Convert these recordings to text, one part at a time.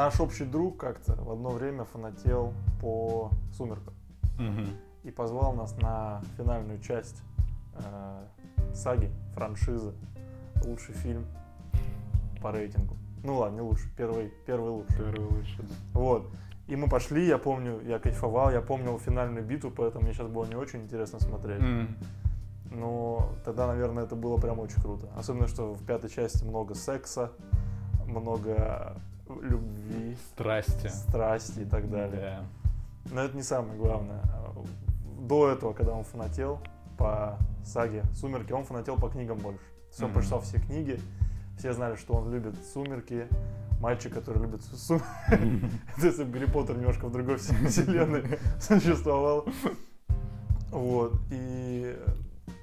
наш общий друг как-то в одно время фанател по «Сумеркам» Мгм. и позвал нас на финальную часть э, саги, франшизы. Лучший фильм по рейтингу. Ну ладно, не лучший, первый, первый лучший. Первый лучше, да. Вот. И мы пошли, я помню, я кайфовал, я помнил финальную битву, поэтому мне сейчас было не очень интересно смотреть. М. Но тогда, наверное, это было прям очень круто. Особенно, что в пятой части много секса, много любви, Страсти. страсти и так далее. Да. Но это не самое главное. До этого, когда он фанател по саге «Сумерки», он фанател по книгам больше. Он Мгм. прочитал все книги, все знали, что он любит «Сумерки», мальчик, который любит сумерки. То есть Гарри Поттер немножко в другой все- вселенной существовал. Вот. И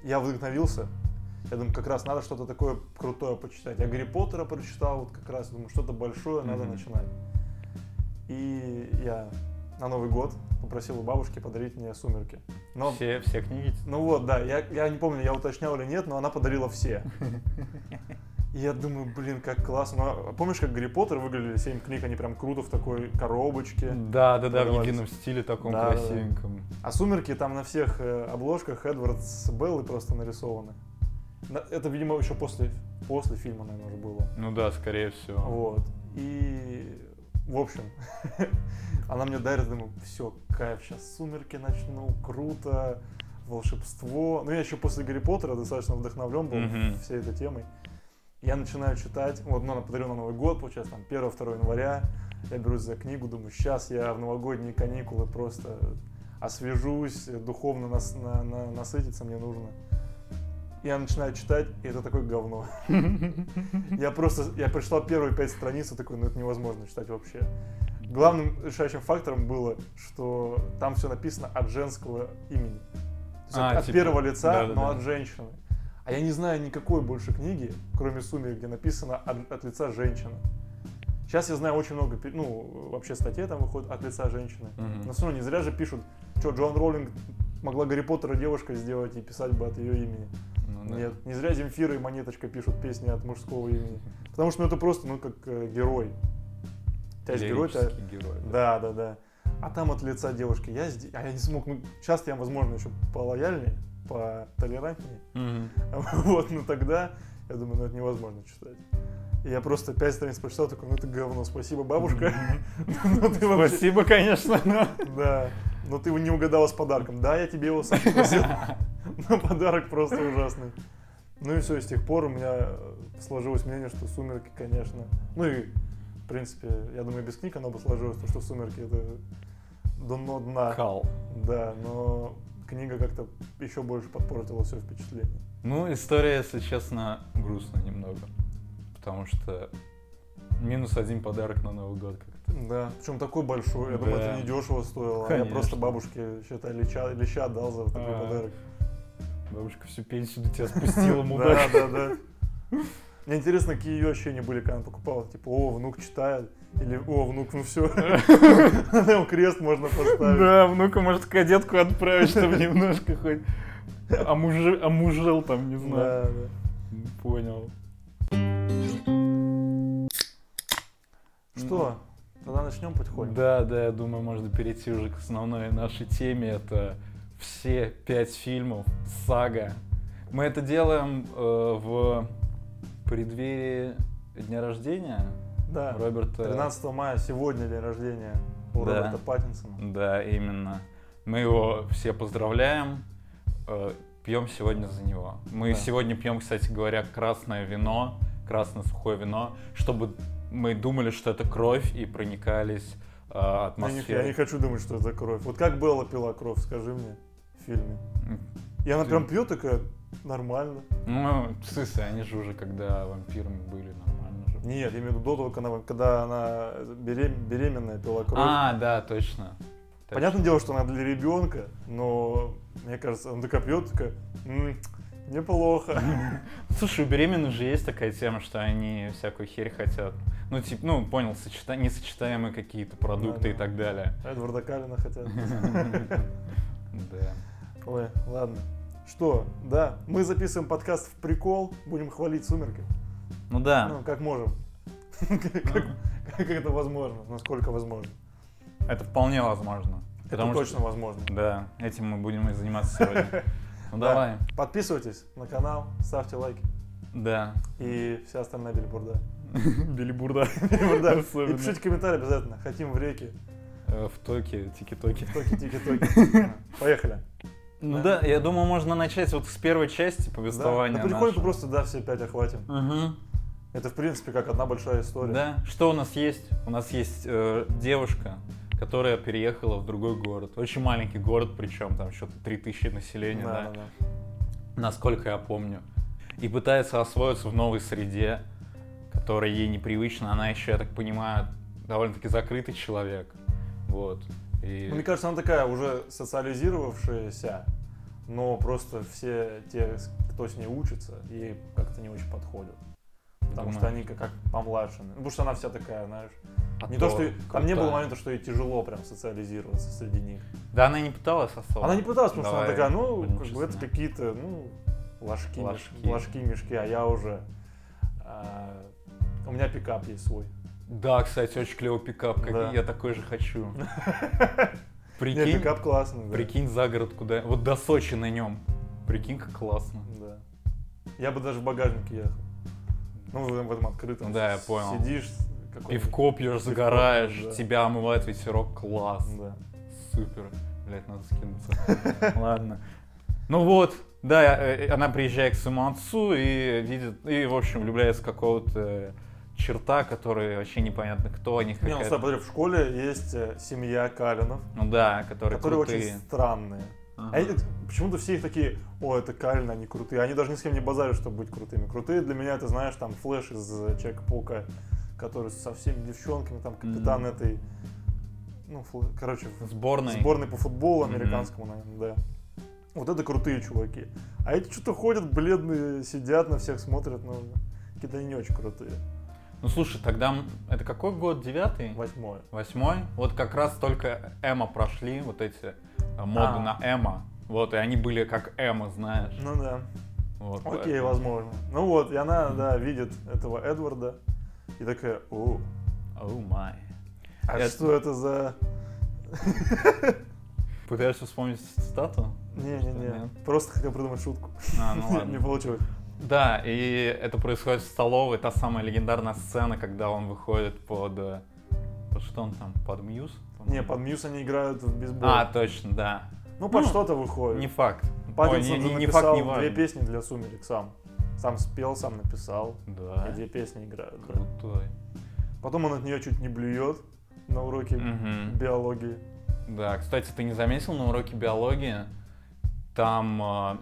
я вдохновился. Я думаю, как раз надо что-то такое крутое почитать. Я Гарри Поттера прочитал, вот как раз думаю, что-то большое надо Мгм. начинать. И я на Новый год попросил у бабушки подарить мне «Сумерки». Но, Все, все книги. ну вот, да, я, я не помню, я уточнял или нет, но она подарила все. И я думаю, блин, как классно. Ну, а помнишь, как Гарри Поттер выглядели 7 книг, они прям круто в такой коробочке. Да, да, да, в едином стиле таком Да, да, да. красивеньком. А «Сумерки» там на всех э, обложках Эдвард с Беллой просто нарисованы. Это, видимо, еще после, после фильма, наверное, уже было. Ну да, скорее всего. Вот. И, в общем, она мне дарит, думаю, все, кайф, сейчас «Сумерки» начну, круто, волшебство. Ну, я еще после Гарри Поттера достаточно вдохновлен был Мгм. всей этой темой. Я начинаю читать, вот, ну, она подарила на Новый год, получается, там, 1-2 января. Я берусь за книгу, думаю, сейчас я в новогодние каникулы просто освежусь, духовно нас, на- на- насытиться мне нужно. Я начинаю читать, и это такое говно. Я просто, я прочитал первые пять страниц, и такой, ну это невозможно читать вообще. Главным решающим фактором было, что там все написано от женского имени. А, от, от типа, первого лица, но от женщины. А я не знаю никакой больше книги, кроме «Сумерек», где написано от, от лица женщины. Сейчас я знаю очень много, ну, вообще статей там выходит от лица женщины. Мгм. Но все равно не зря же пишут, что Джоан Роллинг могла Гарри Поттера девушкой сделать и писать бы от ее имени. Ну да. Нет, не зря Земфира и Монеточка пишут песни от мужского имени. Потому что ну, это просто, ну, как э, герой. Есть герой Лирический герой. Да, да, да. А там от лица девушки. Я, сде- а я не смог. Ну, сейчас я, возможно, еще полояльнее, потолерантнее. Мгм. Вот, но тогда я думаю, ну это невозможно читать. И я просто пять страниц прочитал, такой, ну это говно, спасибо, бабушка. Ну, ты Спасибо, конечно. но- Да. Но ты не угадала с подарком. Да, я тебе его сам просил. Но подарок просто ужасный. Ну и все, и с тех пор у меня э, сложилось мнение, что «Сумерки», конечно. Ну и, в принципе, я думаю, без книг оно бы сложилось, потому что «Сумерки» — это дно дна. Кал. Да, но книга как-то еще больше подпортила все впечатление. Ну, история, если честно, грустная немного. Потому что минус один подарок на Новый год как-то. Да, причем такой большой. Я думаю, Да. это недешево стоило. А я Конечно. просто бабушке, считай, леща, леща отдал за такой А. подарок. Бабушка всю пенсию на тебя спустила, Да, мудак. да, да. Мне интересно, какие ее ощущения были, когда она покупала. Типа, о, внук читает. Или, о, внук, ну все. На нем крест можно поставить. Да, внука может кадетку отправить, чтобы немножко хоть омужи- омужел там, не знаю. Да, да. Понял. Что? Тогда начнем потихоньку. Да, да, я думаю, можно перейти уже к основной нашей теме. Это все пять фильмов, сага. Мы это делаем э, в преддверии дня рождения Да. Роберта. 13 мая сегодня день рождения у Да. Роберта Паттинсона. Да, именно. Мы его все поздравляем. э, пьем сегодня за него. Мы Да. сегодня пьем, кстати говоря, красное вино, красное сухое вино, чтобы мы думали, что это кровь и проникались э, Я не, я атмосферой. не хочу думать, что это кровь. Вот как Белла пила кровь, скажи мне в фильме. И она Ты- прям пьет такая, нормально. Ну, смысле, они же уже когда вампирами были, нормально же. Нет, я имею в виду до того, когда она, когда она берем- беременная пила кровь. А, да, точно. Понятное дело, что она для ребенка, но мне кажется, она такая пьет, такая, «М, неплохо. Слушай, у беременных же есть такая тема, что они всякую херь хотят. Ну, типа, ну, понял, сочета... несочетаемые какие-то продукты и Да-да. так далее. Эдварда Калина хотят. Да. Ой, ладно. Что, да, мы записываем подкаст в прикол, будем хвалить «Сумерки». Ну да. Ну, как можем. Как- это возможно? Насколько возможно? Это вполне возможно. Это точно возможно. Да, этим мы будем и заниматься сегодня. Ну Да. давай. Подписывайтесь на канал, ставьте лайки. Да. И вся остальная билибурда. Билибурда. Билибурда. И пишите комментарии обязательно. Хотим в реке. Э, В токе, тики-токи. Токи, тики, токи. Поехали. Ну Да. я думаю, можно начать вот с первой части повествования. да потихоньку просто, да, все пять охватим. Это, в принципе, как одна большая история. Да. Что у нас есть? У нас есть э, девушка, которая переехала в другой город. Очень маленький город, причем там что-то 3000 населения, Да, да, да, насколько я помню. И пытается освоиться в новой среде, которая ей непривычна. Она еще, я так понимаю, довольно-таки закрытый человек. Вот. И... Ну, Мне кажется, она такая уже социализировавшаяся, но просто все те, кто с ней учится, ей как-то не очень подходят. Потому что Думаю. они как, как помладше. Ну, потому что она вся такая, знаешь. А Не то, что... ей- Там не было крутая. момента, что ей тяжело прям социализироваться среди них. Да, она и не пыталась особо. Она не пыталась, потому что она Давай такая, ну, как бы это какие-то, ну, ложки, Ложки. ложки. мешки, а я уже... а, у меня пикап есть свой. Да, кстати, очень клевый пикап, как Да. я такой же хочу. Прикинь, пикап классный, да. прикинь за город куда. Вот до Сочи на нем. Прикинь, как классно. Да. Я бы даже в багажнике ехал. Ну, в, этом открытом. Да, я понял. Сидишь, Пивко пьешь, загораешь, да. тебя омывает ветерок, класс. Да. Супер. Блять, надо скинуться. Ладно. Ну вот, да, э, она приезжает к своему отцу и видит, и, в общем, влюбляется в какого-то черта, который вообще непонятно кто, у них Не, ну, стоп, подожди, в школе есть э, семья Калинов, Ну да, которые, которые крутые. очень странные. Ага. Эти- почему-то все их такие, о, это Калины, они крутые. Они даже ни с кем не базарят, чтобы быть крутыми. Крутые для меня, это, знаешь, там, Флэш из э, Человека-паука, который со всеми девчонками, там, капитан Мгм. этой, ну, Флэ- короче, Сборной. сборной по футболу американскому, наверное, да. Вот это крутые чуваки. А эти что-то ходят бледные, сидят на всех, смотрят, ну, какие-то они не очень крутые. Ну слушай, тогда это какой год? Девятый? Восьмое. Восьмой? Вот как раз только Эма прошли, вот эти э, моды А. на Эма. Вот, и они были как Эма, знаешь. Ну да. Вот, Окей, поэтому- возможно. Ну вот, и она, да, видит этого Эдварда и такая, о, Оу май. а Это- что это за... Пытаешься вспомнить цитату? Не-не-не, просто хотел придумать шутку. А, ну ладно. Не получилось. Да, и это происходит в столовой, та самая легендарная сцена, когда он выходит под... э, под что он там? Под Мьюз? Не, под Мьюз они играют в бейсбол. А, точно, да. ну, под ну, что-то выходит. Не факт. Паттинсон Ой, же не, не написал факт, не важно. две песни для «Сумерек» сам. Сам спел, сам написал. Да. И две песни играют. да. Крутой. Потом он от нее чуть не блюет на уроке Мгм. биологии. Да, кстати, ты не заметил на уроке биологии? Там э,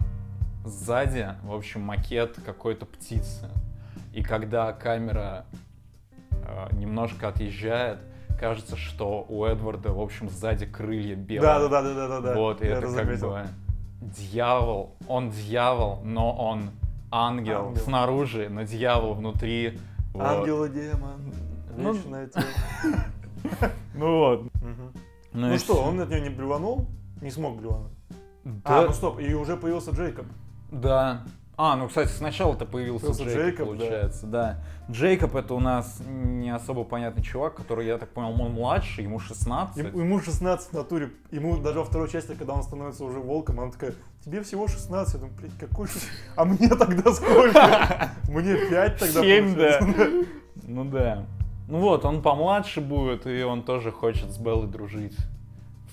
сзади, в общем, макет какой-то птицы. И когда камера э, немножко отъезжает, кажется, что у Эдварда, в общем, сзади крылья белые. Да, да, да, да, да, да. Вот, и Я это как бы дьявол. Он дьявол, но он ангел, Ангел. снаружи, но дьявол внутри. Вот. Ангел и демон. Ну, Вечная тема. Ну вот. Ну, Ну что, он от нее не блюванул? Не смог блювануть. Да, А, ну стоп, и уже появился Джейкоб. Да. А, ну, кстати, сначала-то появился Появился Джейкоб, Джейкоб, да. получается, да. Джейкоб это у нас не особо понятный чувак, который, я так понял, он младший, ему 16. Им- Ему 16 в натуре. Ему даже во второй части, когда он становится уже волком, она такая, тебе всего 16. Я думаю, блядь, какой 16? А мне тогда сколько? Мне 5 тогда Семь, да. получается. Ну да. Ну вот, он помладше будет, и он тоже хочет с Беллой дружить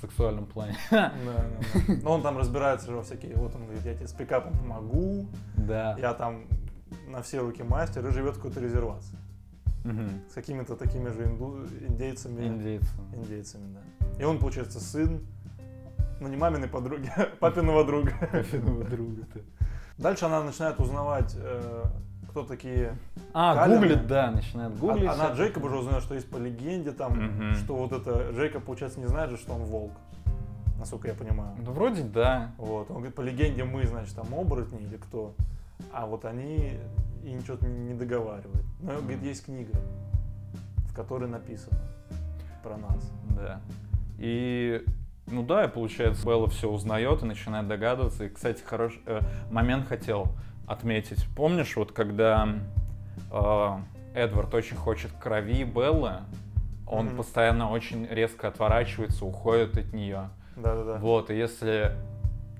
сексуальном плане. Да, да, да. Но он там разбирается во всякие, вот он говорит, я тебе с пикапом помогу, Да. я там на все руки мастер, и живет в какой-то резервации. Мгм. С какими-то такими же инду- индейцами. Индейцы. Индейцами, да. И он, получается, сын, ну не маминой подруги, а папиного друга. Папиного друга-то. Дальше она начинает узнавать, э, кто такие. А, Калина. гуглит, да, начинает гуглить. А- Она. Джейкоб уже узнает, что есть по легенде там, Мгм. что вот это Джейкоб, получается, не знает же, что он волк. Насколько я понимаю. Да вроде да. Вот. Он говорит, по легенде мы, значит, там оборотни или кто. А вот они и ничего не договаривают. Но, говорит, Мгм. есть книга, в которой написано про нас. Да. И, ну да, и получается, Белла все узнает и начинает догадываться. И, кстати, хороший э, момент хотел отметить. Помнишь, вот когда э, Эдвард очень хочет крови Беллы, он Мгм. постоянно очень резко отворачивается, уходит от нее. Да-да-да. Вот, и если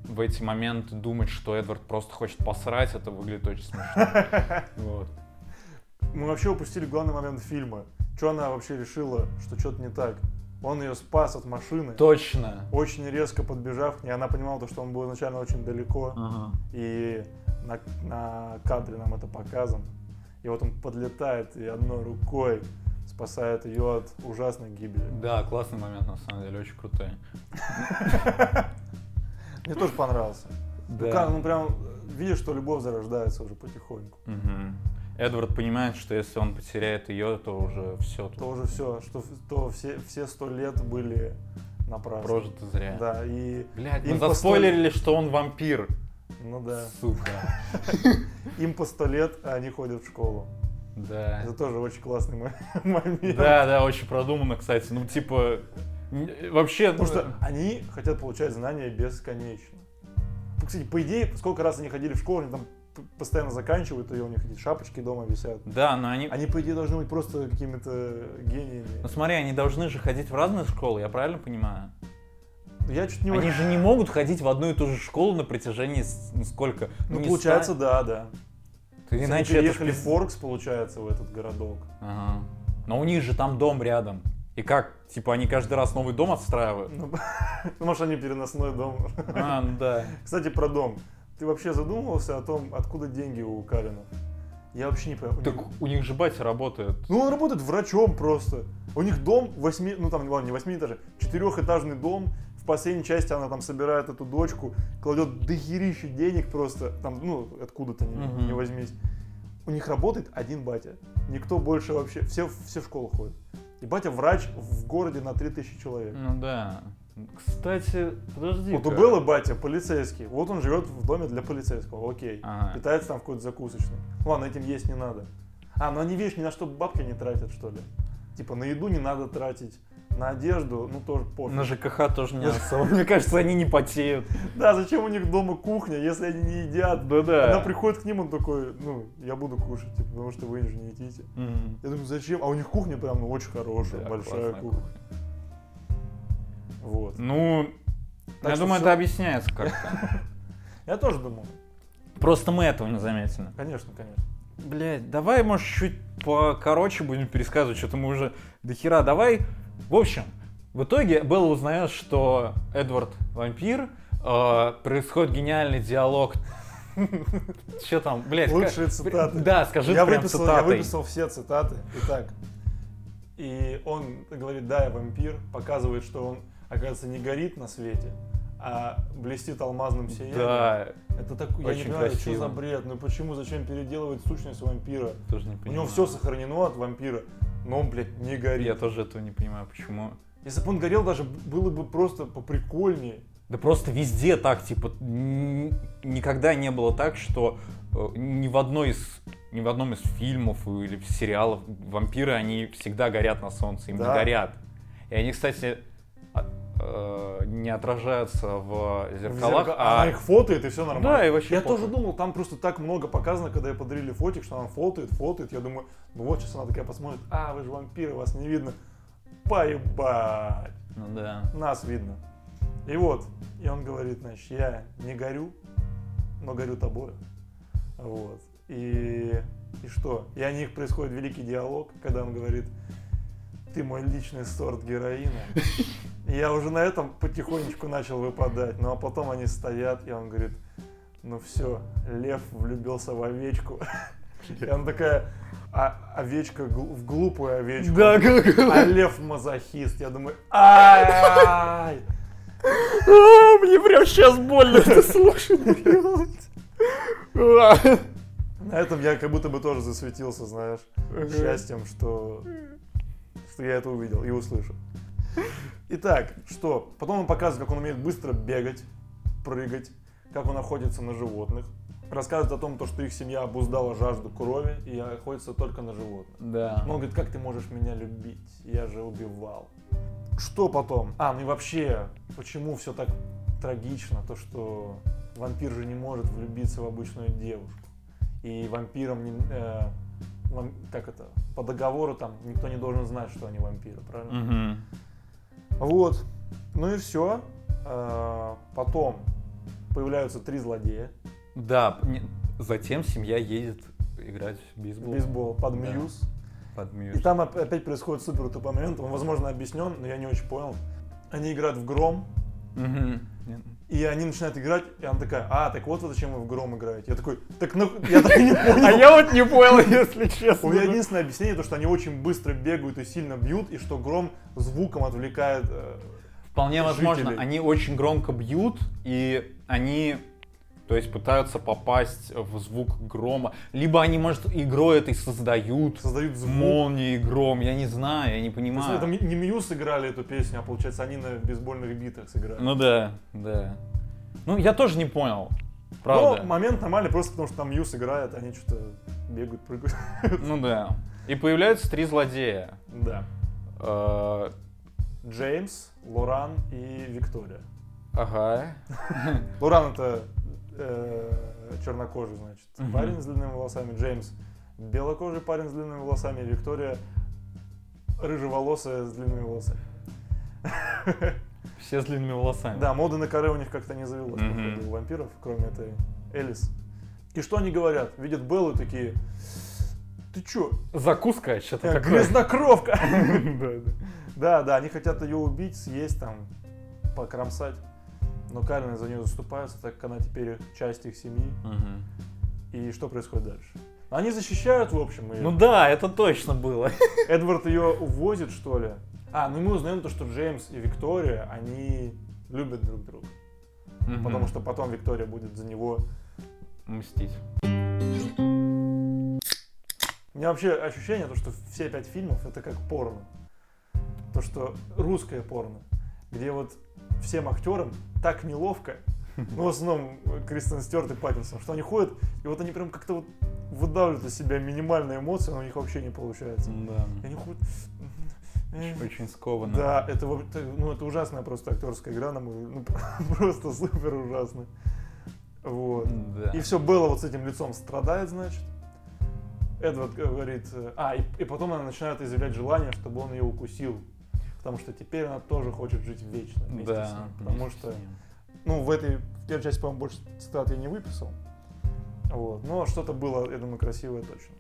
в эти моменты думать, что Эдвард просто хочет посрать, это выглядит очень смешно. Вот. Мы вообще упустили главный момент фильма. Что она вообще решила, что что-то не так? Он ее спас от машины. Точно. Очень резко подбежав к ней, она понимала, то, что он был изначально очень далеко. Ага. И на, на кадре нам это показано. И вот он подлетает и одной рукой спасает ее от ужасной гибели. Да, классный момент, на самом деле, очень крутой. Мне тоже понравился. Ну, как, ну прям видишь, что любовь зарождается уже потихоньку. Мгм. Эдвард понимает, что если он потеряет ее, то уже все То уже все, что то все все сто лет были напрасно. прожито зря. Да, и Блядь, Им мы по заспойлерили, что он вампир. ну да, Сука. им по сто лет, а они ходят в школу. Да. Это тоже очень классный мо- момент. Да, да, очень продуманно, кстати. Ну, типа, вообще... Потому ну, что они хотят получать знания бесконечно. Ну, Кстати, по идее, сколько раз они ходили в школу, они там постоянно заканчивают ее, у них эти шапочки дома висят. Да, но они... Они, по идее, должны быть просто какими-то гениями. Ну смотри, они должны же ходить в разные школы, я правильно понимаю? Я чуть не Они же не могут ходить в одну и ту же школу на протяжении ну, сколько? Ну, не получается, ста- да, да. Они Иначе это переехали ж в Форкс, получается, в этот городок. Ага. Но у них же там дом рядом. И как? Типа они каждый раз новый дом отстраивают? Ну, ну, может, они переносной дом. А, ну да. Кстати, про дом. Ты вообще задумывался о том, откуда деньги у Каринов? Я вообще не понимаю. У Так них- у них же батя работает. Ну, он работает врачом просто. У них дом восьми, ну там, ладно, не восьмиэтажный, четырехэтажный дом. В последней части она там собирает эту дочку, кладет дохерища денег просто, там, ну, откуда-то не, Мгм. не возьмись. У них работает один батя. Никто больше вообще, все, все в школу ходят. И батя врач в городе на 3000 человек. Ну да. Кстати, подожди. Вот у Беллы батя полицейский. Вот он живет в доме для полицейского, окей. Ага. Питается там в какой-то закусочной. Ладно, этим есть не надо. А, ну они, видишь, ни на что бабки не тратят, что ли. Типа на еду не надо тратить, на одежду, ну тоже пофиг. На ЖКХ тоже не особо. Мне кажется, они не потеют. Да, зачем у них дома кухня, если они не едят? Да-да. Она приходит к ним, он такой, ну, я буду кушать, типа, потому что вы же не едите. Мгм. Я думаю, зачем? А у них кухня прям ну, очень хорошая, Да, большая классная кухня. Вот. Ну, Так я думаю, всё. это объясняется как-то. Я тоже думал. Просто мы этого не заметили. Конечно, конечно. Блять, давай, может, чуть покороче будем пересказывать, что-то мы уже до хера. Давай, в общем, в итоге Белла узнает, что Эдвард вампир, э, происходит гениальный диалог. Что там, блядь? Лучшие цитаты. Да, скажи я прям выписал, я выписал все цитаты. Итак, и он говорит, да, я вампир, показывает, что он, оказывается, не горит на свете, а блестит алмазным сиянием. Да, Это так, я не понимаю, что красиво. за бред, ну почему, зачем переделывать сущность вампира? тоже не У понимаю. него все сохранено от вампира, но он, блядь, не горит. Я тоже этого не понимаю, почему. Если бы он горел, даже было бы просто поприкольнее. Да просто везде так, типа, никогда не было так, что э, ни в одной из ни в одном из фильмов или сериалов вампиры, они всегда горят на солнце, им не Да. горят. И они, кстати, а- э, не отражаются в В зеркалах, зерка- а... Она их фотоет, и все нормально. Да, и вообще Я похуй. тоже думал, там просто так много показано, когда ей подарили фотик, что она фотоет, фотоет. Я думаю, ну вот сейчас она такая посмотрит, а, вы же вампиры, вас не видно. Поебать. Ну да. Нас видно. И вот, и он говорит, значит, я не горю, но горю тобою. Вот. И, и что? И о них происходит великий диалог, когда он говорит, ты мой личный сорт героина. И я уже на этом потихонечку начал выпадать. Ну а потом они стоят, и он говорит, ну все, лев влюбился в овечку. И она такая, а овечка в глупую овечку. Да, как... А лев мазохист. Я думаю, ай А, Мне прям сейчас больно это слушать. На этом я как будто бы тоже засветился, знаешь, счастьем, что, что я это увидел и услышал. Итак, что? Потом он показывает, как он умеет быстро бегать, прыгать, как он охотится на животных. Рассказывает о том, то, что их семья обуздала жажду крови и охотится только на животных. Да. Но он говорит, как ты можешь меня любить? Я же убивал. Что потом? А, ну и вообще, почему все так трагично, то, что вампир же не может влюбиться в обычную девушку. И вампирам не, э, вам- как это, по договору там никто не должен знать, что они вампиры, правильно? Мгм. Вот. Ну и все. Потом появляются три злодея. Да, затем семья едет играть в бейсбол. Бейсбол под Да. Мьюз. Под И Мьюз. там оп- опять происходит супер тупой момент. Он, возможно, объяснен, но я не очень понял. Они играют в гром, Мгм. И они начинают играть, и она такая, а, так вот вы зачем вы в гром играете. Я такой, так ну, я так и не понял. А я вот не понял, если честно. У меня единственное объяснение, то, что они очень быстро бегают и сильно бьют, и что гром звуком отвлекает. э, Вполне возможно, они очень громко бьют, и они, то есть, пытаются попасть в звук грома. Либо они, может, игрой этой создают создают звук. молнии, гром, я не знаю, я не То есть понимаю. это не Мьюз сыграли эту песню, а получается они на бейсбольных битах сыграли. Ну да, да. Ну, я тоже не понял, правда. Но момент нормальный, просто потому что там Мьюз играет, они что-то бегают, прыгают. Ну да. И появляются три злодея. Да. Э, Джеймс, Лоран и Виктория. Ага. Лоран это э, чернокожий, значит, Мгм. парень с длинными волосами. Джеймс белокожий парень с длинными волосами. Виктория рыжеволосая с длинными волосами. Все с длинными волосами. Да, моды на каре у них как-то не Мгм. походу, у вампиров, кроме этой Элис. И что они говорят? Видят Беллу и такие, ты чё, Закуска что-то э, такое. грязнокровка? Да, да, они хотят ее убить, съесть там, покромсать. Но Карен за нее заступается, так как она теперь часть их семьи. Мгм. И что происходит дальше? Они защищают, в общем, ее. Ну да, это точно было. Эдвард ее увозит, что ли. А, ну мы узнаем то, что Джеймс и Виктория, они любят друг друга. Потому что потом Виктория будет за него... Мстить. У меня вообще ощущение, то, что все пять фильмов это как порно. То, что русское порно, где вот всем актерам так неловко, ну, в основном э, Кристен Стюарт и Паттинсон, что они ходят, и вот они прям как-то вот выдавливают из себя минимальные эмоции, но у них вообще не получается. Да. И они ходят... Очень скованно. Да, это, ну, это ужасная просто актерская игра, на мой- ну, просто супер ужасно. Вот. Да. И все было вот с этим лицом страдает, значит. Эдвард говорит, э, а, и, и потом она начинает изъявлять желание, чтобы он ее укусил. Потому что теперь она тоже хочет жить вечно вместе Да. с ним. Потому что, с ним. ну, в этой, в первой части, по-моему, больше цитат я не выписал. Вот. Но что-то было, я думаю, красивое точно.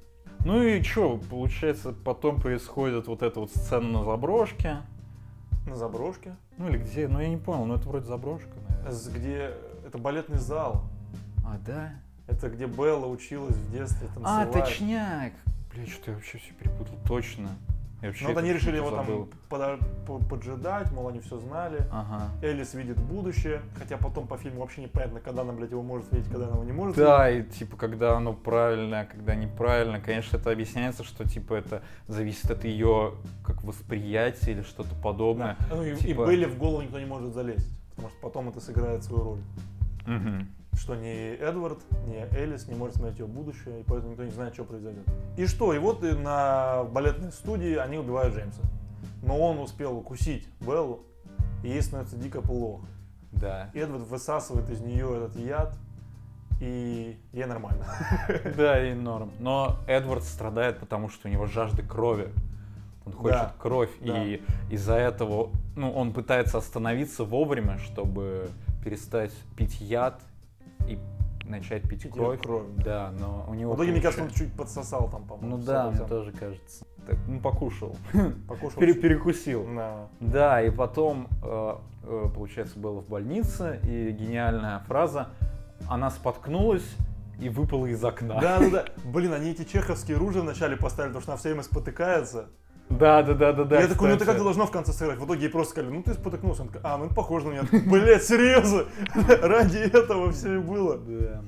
Ну и что, получается, потом происходит вот эта вот сцена на заброшке. На заброшке, Ну или где, ну я не понял, ну это вроде заброшка, наверное. где это балетный зал. А, да? Это где Белла училась в детстве А, танцевать. точняк! Бля, что-то я вообще все перепутал, точно. Я вообще Ну вот они решили его там забыл. подо- по- поджидать, мол, они все знали. Ага. Элис видит будущее, хотя потом по фильму вообще непонятно, когда она, блядь, его может видеть, когда она его не может Да, и типа, когда оно правильно, когда неправильно, конечно, это объясняется, что типа это зависит от ее как восприятия или что-то видеть. подобное. Да. Ну и, и Типа- Белле в голову никто не может залезть, потому что потом это сыграет свою роль. Мгм. Что ни Эдвард, ни Элис не может смотреть ее будущее, и поэтому никто не знает, что произойдет. И что, и вот и на балетной студии они убивают Джеймса. Но он успел укусить Беллу, и ей становится дико плохо. Да. Эдвард высасывает из нее этот яд, и ей нормально. Да, и норм. Но Эдвард страдает, потому что у него жажда крови. Он хочет Да, кровь, да. и из-за этого, ну, он пытается остановиться вовремя, чтобы перестать пить яд и начать пить кровь. кровь, Да, но у него. В итоге, мне кажется, он чуть подсосал там, по-моему. Ну да, мне тоже кажется. Так, ну, покушал. Покушал. Пере- перекусил. Да. Да, и потом, э, э, получается, было в больнице, и гениальная фраза, она споткнулась и выпала из окна. Да, да, да. Блин, они эти чеховские ружья вначале поставили, потому что она все время спотыкается. Да, да, да, да, да. я такой, ну это как должно в конце сыграть? В итоге ей просто сказали, ну ты спотыкнулся. Он такой, а, ну это похоже на меня. Блять, серьезно? Ради этого все и было. Да.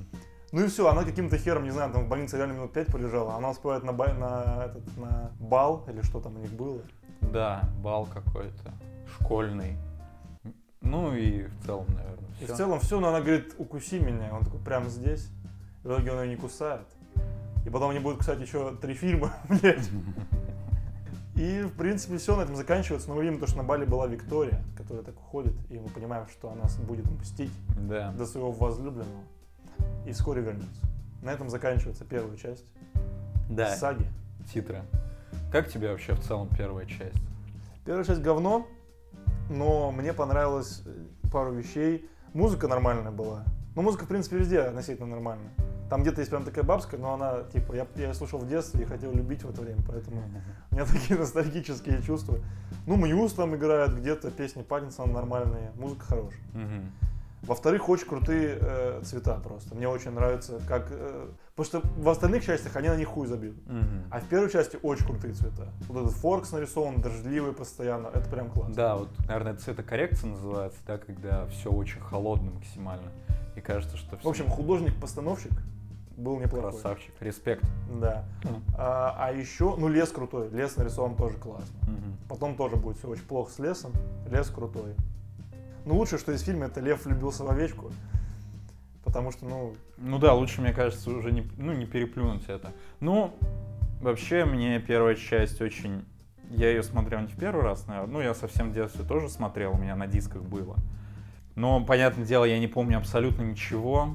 Ну и все, она каким-то хером, не знаю, там в больнице реально минут пять полежала. Она успевает на, ба- на, этот, на бал, или что там у них было. Да, бал какой-то школьный. Ну и в целом, наверное, И все. в целом все, но она говорит, укуси меня. Он такой, прямо здесь. И в итоге он ее не кусает. И потом они будут, кстати, еще три фильма, блядь. И, в принципе, все на этом заканчивается. Но мы видим то, что на Бали была Виктория, которая так уходит. И мы понимаем, что она будет мстить Да. до своего возлюбленного. И вскоре вернется. На этом заканчивается первая часть Да. саги. титры. Как тебе вообще в целом первая часть? Первая часть говно, но мне понравилось э, пару вещей. Музыка нормальная была. Ну, музыка, в принципе, везде относительно нормальная. Там где-то есть прям такая бабская, но она, типа, я, я слушал в детстве и хотел любить в это время, поэтому у меня такие ностальгические чувства. Ну, Мьюз там играет где-то, песни Паттинсона нормальные, музыка хорошая. Во-вторых, очень крутые э, цвета просто. Мне очень нравится, как... э, потому что в остальных частях они на них хуй забьют. Мгм. А в первой части очень крутые цвета. Вот этот Форкс нарисован, дождливый постоянно. Это прям классно. Да, вот, наверное, цветокоррекция называется, да, когда все очень холодно максимально. И кажется, что В общем, художник-постановщик был неплохой. красавчик, респект. Да. Мгм. А, а еще, ну, лес крутой. Лес нарисован тоже классно. Мгм. Потом тоже будет все очень плохо с лесом. Лес крутой. Ну, лучшее, что из фильма, это Лев влюбился в овечку. Потому что, ну, Ну да, лучше, мне кажется, уже не, ну, не переплюнуть это. Ну, вообще, мне первая часть очень... Я ее смотрел не в первый раз, наверное. Ну, я совсем в детстве тоже смотрел, у меня на дисках было. Но, понятное дело, я не помню абсолютно ничего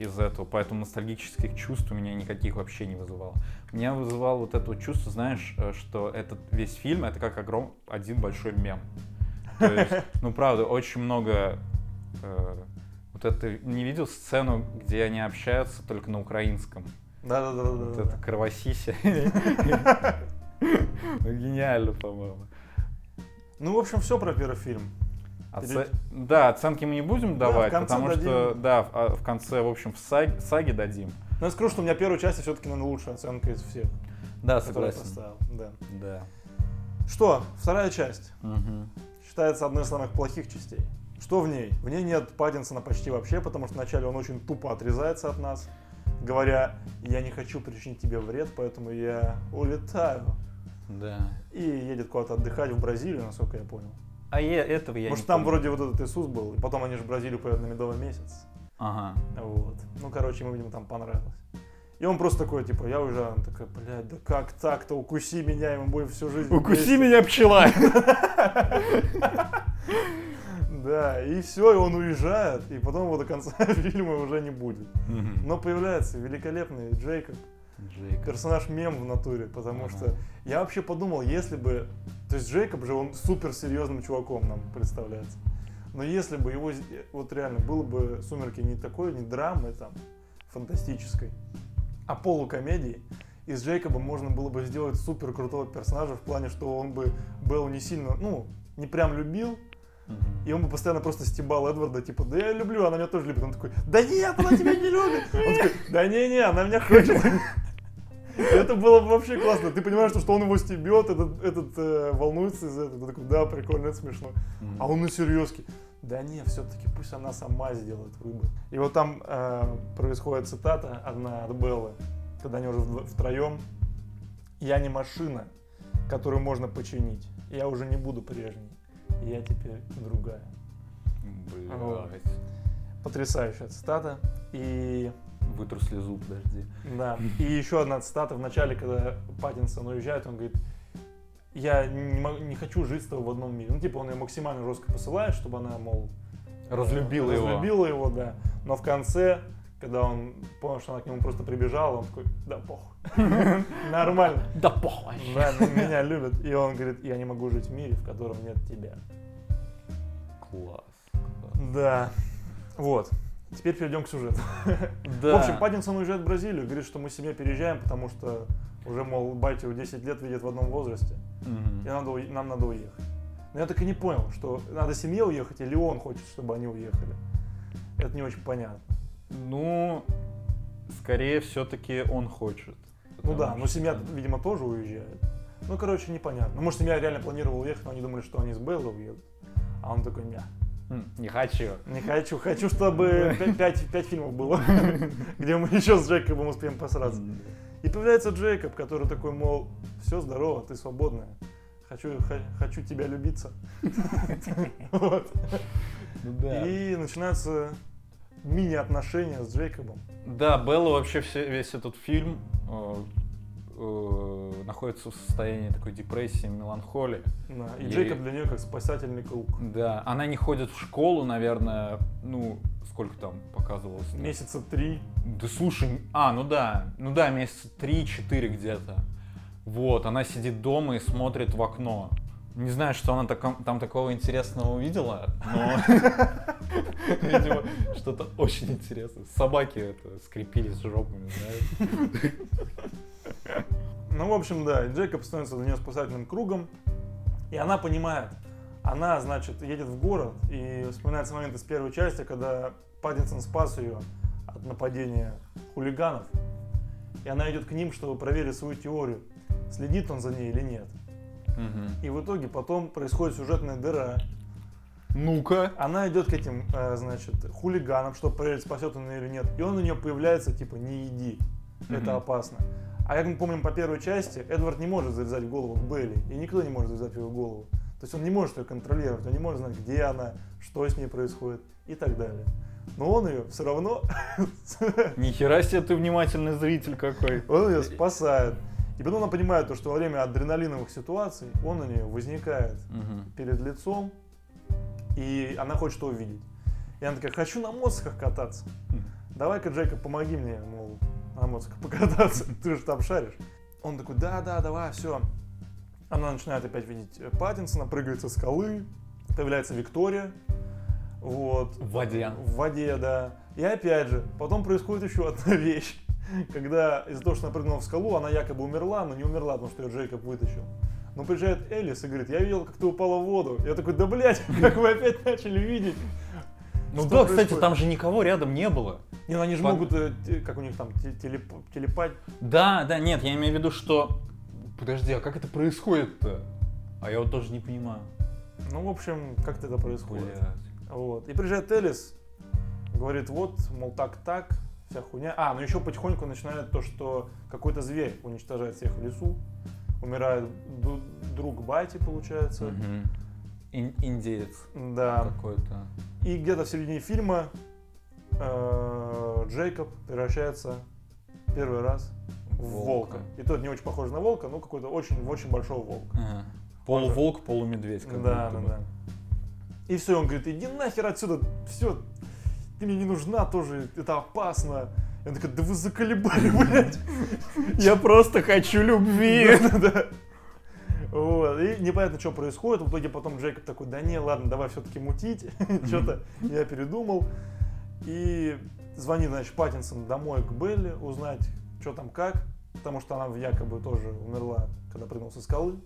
из этого, поэтому ностальгических чувств у меня никаких вообще не вызывало. Меня вызывало вот это вот чувство, знаешь, э, что этот весь фильм, это как огром... один большой мем. То есть, ну, правда, очень много... э, вот это... Не видел сцену, где они общаются только на украинском? да-да-да. Вот это кровосися. Гениально, по-моему. Ну, в общем, все про первый фильм. Оце- Да, оценки мы не будем Да, давать, конце потому что, дадим. да, в, а, в конце, в общем, в саг- саге дадим. Но я скажу, что у меня первая часть все-таки, наверное, лучшая оценка из всех, Да, я согласен. поставил. Да. Да. Что, вторая часть. Мгм. считается одной из самых плохих частей. Что в ней? В ней нет Паттинсона почти вообще, потому что вначале он очень тупо отрезается от нас, говоря, я не хочу причинить тебе вред, поэтому я улетаю. Да. И едет куда-то отдыхать в Бразилию, насколько я понял. А я этого я Может, не там помню. вроде вот этот Иисус был, и потом они же в Бразилию поедут на медовый месяц. Ага. Вот. Ну, короче, ему, видимо, там понравилось. И он просто такой, типа, я уезжаю. Он такой, блядь, да как так-то, укуси меня, и мы будем всю жизнь Укуси вместе». меня, пчела! Да, и все, и он уезжает, и потом его до конца фильма уже не будет. Но появляется великолепный Джейкоб, Джейк. персонаж мем в натуре, потому Ага. что я вообще подумал, если бы... То есть Джейкоб же, он супер серьезным чуваком нам представляется. Но если бы его, з- вот реально, было бы «Сумерки» не такой, не драмы там, фантастической, а полукомедии, из Джейкоба можно было бы сделать супер крутого персонажа в плане, что он бы был не сильно, ну, не прям любил, и он бы постоянно просто стебал Эдварда, типа, да я люблю, она меня тоже любит. Он такой, да нет, она тебя не любит. Он такой, да не-не, она меня хочет. Это было бы вообще классно. Ты понимаешь, что он его стебет, этот, этот э, волнуется из-за этого. Такой, да, прикольно, это смешно. Мгм. А он на серьезке. Да не, все-таки пусть она сама сделает выбор. И вот там э, происходит цитата одна от Беллы, когда они уже втроем. Я не машина, которую можно починить. Я уже не буду прежней. Я теперь другая. Вот. Блядь. Потрясающая цитата. И Вытру слезу, подожди. да. И еще одна цитата в начале, когда Паттинсон уезжает, он говорит, я не, мо- не хочу жить с тобой в одном мире. Ну, типа, он ее максимально жестко посылает, чтобы она, мол, Разлюбила его. разлюбила его, да. Но в конце, когда он понял, что она к нему просто прибежала, он такой, да похуй. Нормально. Да похуй. Да, ну, меня любят. И он говорит, я не могу жить в мире, в котором нет тебя. Класс. Да. Вот. Теперь перейдем к сюжету. Да. В общем, Паттинсон уезжает в Бразилию, говорит, что мы с семьей переезжаем, потому что уже, мол, батю 10 лет видят в одном возрасте, Мгм. и нам надо, нам надо уехать. Но я так и не понял, что надо семье уехать или он хочет, чтобы они уехали. Это не очень понятно. Ну, скорее все-таки он хочет. Ну да, но семья, видимо, тоже уезжает. Ну, короче, непонятно. Ну, может, семья реально планировала уехать, но они думали, что они с Беллой уедут. А он такой, ня, М, Не хочу. не хочу, хочу, чтобы 5, фильмов было, где мы еще с Джейкобом успеем посраться. И появляется Джейкоб, который такой, мол, все здорово, ты свободная. Хочу, хочу тебя любиться. Ну. И начинаются мини-отношения с Джейкобом. Да, Белла вообще весь этот фильм э, находится в состоянии такой депрессии, меланхолии. Да, И Ей- Джейкоб для нее как спасательный круг. Да, она не ходит в школу, наверное, ну, сколько там показывалось? Месяца три. Да слушай, а, ну да, ну да, месяца 3-4 где-то. Вот, она сидит дома и смотрит в окно. Не знаю, что она там такого интересного увидела, но, видимо, что-то очень интересное. Собаки это скрепились жопами, знаешь. Ну, в общем, да, Джейкоб становится для нее спасательным кругом, и она понимает, она, значит, едет в город, и вспоминается момент из первой части, когда Паттинсон спас ее от нападения хулиганов, и она идет к ним, чтобы проверить свою теорию, следит он за ней или нет. И в итоге потом происходит сюжетная дыра. Ну-ка. Она идет к этим, э, значит, хулиганам, чтобы проверить, спасет он или нет. И он у нее появляется, типа, не иди, это опасно. А как мы помним по первой части, Эдвард не может залезать в голову к Белли, и никто не может залезать в его голову. То есть он не может ее контролировать, он не может знать, где она, что с ней происходит и так далее. Но он ее все равно, Нихера себе ты внимательный зритель какой. он ее спасает. И потом она понимает, то, что во время адреналиновых ситуаций он у нее возникает Мгм. перед лицом, и она хочет что увидеть. И она такая, хочу на моциках кататься. Давай-ка, Джейкоб, помоги мне, мол, на моциках покататься, ты же там шаришь. Он такой, да-да, давай, все. Она начинает опять видеть э, Паттинсона, прыгает со скалы, появляется Виктория, вот. В воде. В воде, да. И опять же, потом происходит еще одна вещь. Когда из-за того, что она прыгнула в скалу, она якобы умерла, но не умерла, потому что ее Джейкоб вытащил. Но приезжает Элис и говорит, я видел, как ты упала в воду. Я такой, да блядь, как вы опять начали видеть? Ну Что да, кстати, там же никого рядом не было. Не, ну они же могут, э, как у них там, те- телеп, телепать. Да, да, нет, я имею в виду, что... Подожди, а как это происходит-то? А я вот тоже не понимаю. Ну, в общем, как-то это происходит. Блядь. Вот. И приезжает Элис, говорит, вот, мол, так-так, вся хуйня. А, ну еще потихоньку начинает то, что какой-то зверь уничтожает всех в лесу. Умирает друг Байти, получается. Мгм. Ин- индеец Да. какой-то. И где-то в середине фильма э, Джейкоб превращается первый раз в волка. Волка. И тот не очень похож на волка, но какой-то очень-очень большого волка. Ага. Полуволк, полумедведь. как Да, да, да. И все, он говорит, иди нахер отсюда, все, ты мне не нужна тоже, это опасно. И он такой, да вы заколебали, блядь. Я просто хочу любви. Вот, и непонятно, что происходит. В итоге потом Джейкоб такой, да не, ладно, давай все-таки мутить. Что-то я передумал. И звонит, значит, Паттинсон домой к Белли, узнать, что там как. Потому что она якобы тоже умерла, когда прыгнул со скалы.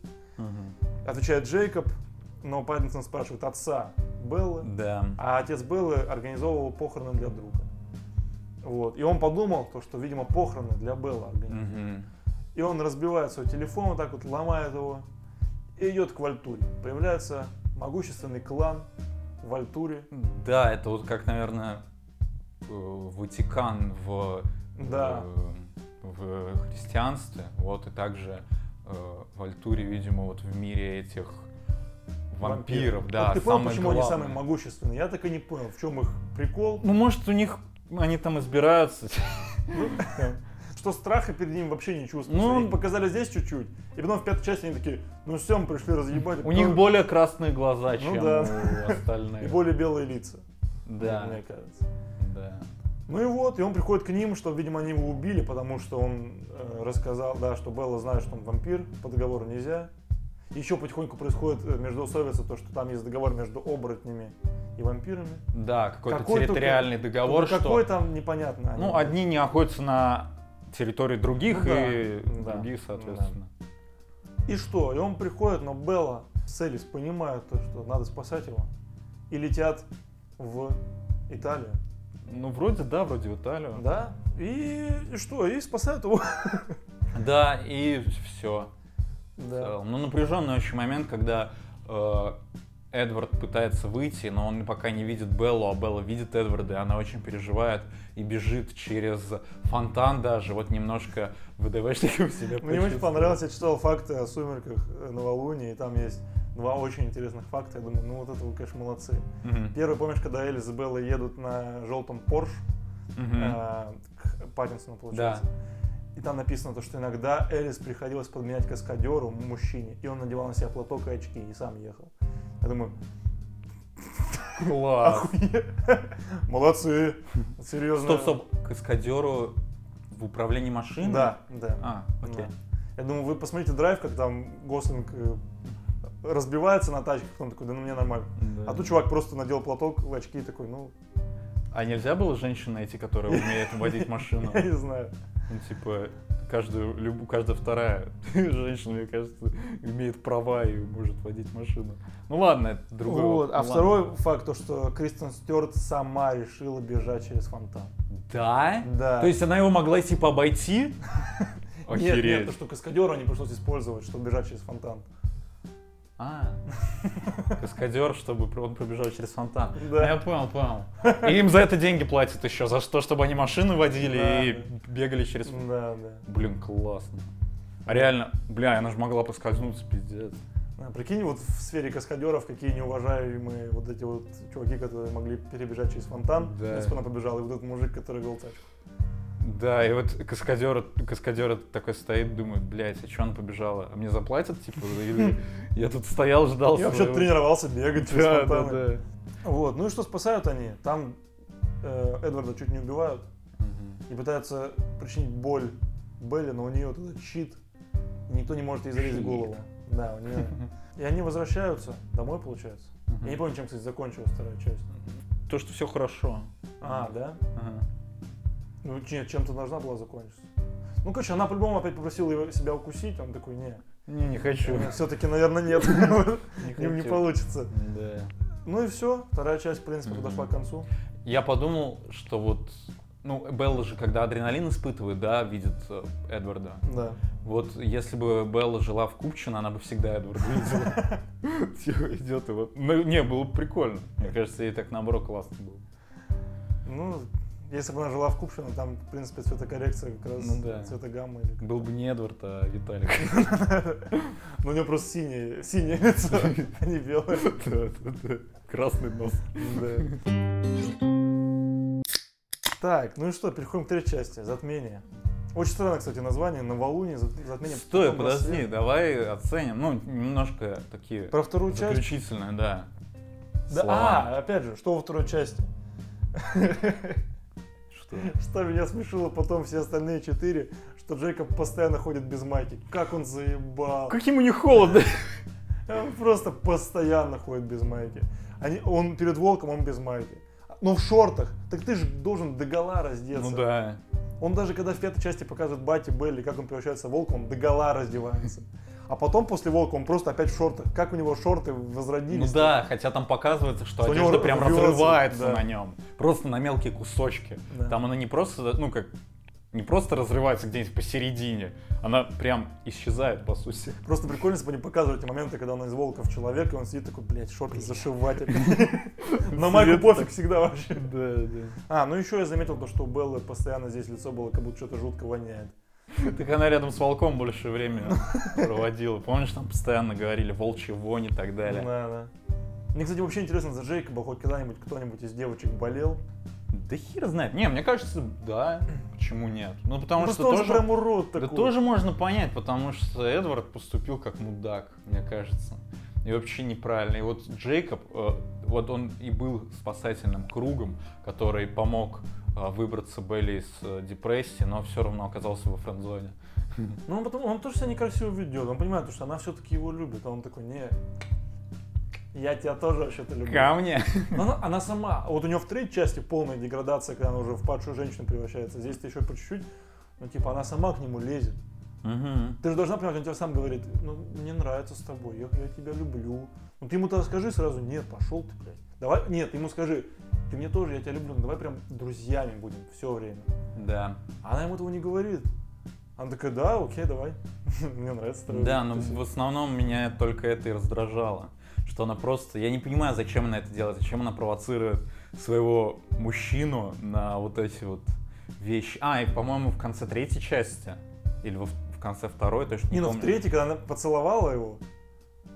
Отвечает Джейкоб, но Паттинсон спрашивает отца Беллы. Да. А отец Беллы организовывал похороны для друга. Вот. И он подумал, то, что, видимо, похороны для Беллы организовывал. Мгм. И он разбивает свой телефон, вот так вот ломает его и идет к Вальтуре. Появляется могущественный клан в Вальтуре. Да, это вот как, наверное, э, Ватикан в, Да. э, в христианстве. Вот и также э, в Альтуре, видимо, вот в мире этих вампиров, да, Вот ты понял, почему они главное. самые могущественные? Я так и не понял, в чем их прикол. Ну, может, у них они там избираются. Что страха перед ним вообще не чувствуется. Ну, Их показали здесь чуть-чуть. И потом в пятой части они такие, ну все, мы пришли разъебать. У них более красные глаза, Ну чем у остальных. И более белые лица, Да, мне кажется. да. Ну и вот, и он приходит к ним, что, видимо, они его убили, потому что он э, рассказал, да, что Белла знает, что он вампир, по договору нельзя. Еще потихоньку происходит э, междоусобица, то, что там есть договор между оборотнями и вампирами. Да, какой-то Какой только- территориальный договор, Только что... какой там непонятно. они- Ну, одни не охотятся на территории других, Ну да, и да, другие, соответственно. И что? И он приходит, но Белла с Элис понимают то, что надо спасать его. И летят в Италию. Ну, вроде да, вроде в Италию. Да? И, и что? И спасают его. Да, и все. Да. Ну, напряженный очень момент, когда э, Эдвард пытается выйти, но он пока не видит Беллу, а Белла видит Эдварда, и она очень переживает и бежит через фонтан даже, вот немножко ВДВшником себя Мне очень понравилось, я читал факты о сумерках э, Новолуния, и там есть два очень интересных факта. Я думаю, ну вот это вы, конечно, молодцы. Мгм. Первый, помнишь, когда Элис и Белла едут на желтом Порш Мгм. э, к Паттинсону, получается. И там написано то, что иногда Элис приходилось подменять каскадеру, мужчине, и он надевал на себя платок и очки, и сам ехал. Я думаю, Класс. Молодцы. Серьезно. Стоп, стоп, каскадеру в управлении машиной? Да, да. А, окей. Да. Я думаю, вы посмотрите драйв, как там Гослинг э, разбивается на тачке, потом такой, да ну мне нормально. Да. А тут чувак просто надел платок в очки и такой, ну, А нельзя было женщин найти, которая умеет водить машину? я не знаю. Ну, типа, каждую, любу, каждая вторая женщина, мне кажется, имеет права и может водить машину. Ну ладно, это другой Вот. А Ладно. второй факт, то, что Кристен Стюарт сама решила бежать через фонтан. Да? Да. То есть она его могла типа обойти? Нет, нет, Охереть. то, что каскадера не пришлось использовать, чтобы бежать через фонтан. А, каскадер, чтобы он пробежал через фонтан. Да. Я понял, понял. И им за это деньги платят еще, за что, чтобы они машины водили Да, и да. бегали через... Да, да. Блин, классно. А реально, бля, она же могла поскользнуться, пиздец. А, Прикинь, вот в сфере каскадеров какие неуважаемые вот эти вот чуваки, которые могли перебежать через фонтан, Да. если бы она побежала, и вот этот мужик, который вел тачку. Да, и вот каскадер, каскадер такой стоит, думает, блядь, а что она побежала? А мне заплатят, типа, или я тут стоял, ждал Я вообще своего?» тренировался бегать Да, да, да. Вот, ну и что спасают они? Там э, Эдварда чуть не убивают и пытаются причинить боль Белли, но у нее вот этот щит, и никто не может ей залезть в голову. Да, у нее. И они возвращаются домой, получается. Я не помню, чем, кстати, закончилась вторая часть. То, что все хорошо. А, да? Ага. Ну, нет, чем-то должна была закончиться. Ну, короче, она по-любому опять попросила его себя укусить, он такой, не, Не, не хочу. все-таки, наверное, нет, не, получится. Да. Ну и все, вторая часть, в принципе, подошла к концу. Я подумал, что вот, ну, Белла же, когда адреналин испытывает, да, видит э, Эдварда. Да. Вот если бы Белла жила в Купчино, она бы всегда Эдварда видела. Типа идет и вот. Ну, не, было бы прикольно. Мне кажется, ей так наоборот классно было. Ну, если бы она жила в Купшино, там, в принципе, цветокоррекция как раз Ну да. цветогамма или как. Был бы не Эдвард, а Виталик. Ну, у него просто синее, синее лицо, а не белое. Красный нос. Так, ну и что, переходим к третьей части, затмение. Очень странное, кстати, название, новолуние, зат- затмение. Стой, подожди, давай оценим. Ну, немножко такие Про вторую часть? заключительные, да. Да, слова. а, опять же, что во второй части? Что? Что меня смешило потом все остальные четыре, что Джейкоб постоянно ходит без майки. Как он заебал. Как ему не холодно? Он просто постоянно ходит без майки. Они, он перед волком, он без майки. Но в шортах. Так ты же должен догола раздеться. Ну да. Он даже когда в пятой части показывает Бати Белли, как он превращается в волка, он догола раздевается. А потом после волка он просто опять в шортах. Как у него шорты возродились. Ну да, хотя там показывается, что, Что одежда прям рвется, разрывается да. на нем. Просто на мелкие кусочки. Да. Там она не просто, ну как, не просто разрывается где-нибудь посередине, она прям исчезает, по сути. Просто прикольно, если бы они показывали эти моменты, когда он из волка в человека, и он сидит такой, блядь, шорты зашивать. На майку пофиг всегда вообще. Да, да. А, ну еще я заметил то, что у Беллы постоянно здесь лицо было, как будто что-то жутко воняет. Так она рядом с волком больше времени проводила. Помнишь, там постоянно говорили волчья вонь и так далее. Да, да. Мне, кстати, вообще интересно за Джейкоба, хоть когда-нибудь кто-нибудь из девочек болел. Да хер знает. Не, мне кажется, да. Почему нет? Ну, потому Ну, что тоже... прям урод Да такой. тоже можно понять, потому что Эдвард поступил как мудак, мне кажется. И вообще неправильно. И вот Джейкоб, э, вот он и был спасательным кругом, который помог выбраться Белли из э, депрессии, но все равно оказался во френд-зоне. Ну, он, потом, он тоже себя некрасиво ведет. Он понимает, что она все-таки его любит. А он такой, не, я тебя тоже вообще-то люблю. Ко мне. Но она, она сама, вот у нее в третьей части полная деградация, когда она уже в падшую женщину превращается. Здесь-то еще по чуть-чуть, ну, типа, она сама к нему лезет. Мгм. Ты же должна понимать, он тебе сам говорит, ну, мне нравится с тобой, я, я тебя люблю. Ну, ты ему тогда скажи сразу, нет, пошел ты, блядь. Давай, нет, ему скажи, ты мне тоже, я тебя люблю, ну, давай прям друзьями будем все время. Да. Она ему этого не говорит. Она такая, да, окей, давай. Мне нравится тобой Да, но тусить». в основном меня только это и раздражало. Что она просто... Я не понимаю, зачем она это делает, зачем она провоцирует своего мужчину на вот эти вот вещи. А, и, по-моему, в конце третьей части, или во- в конце второй, точно не Не, ну в третьей, когда она поцеловала его,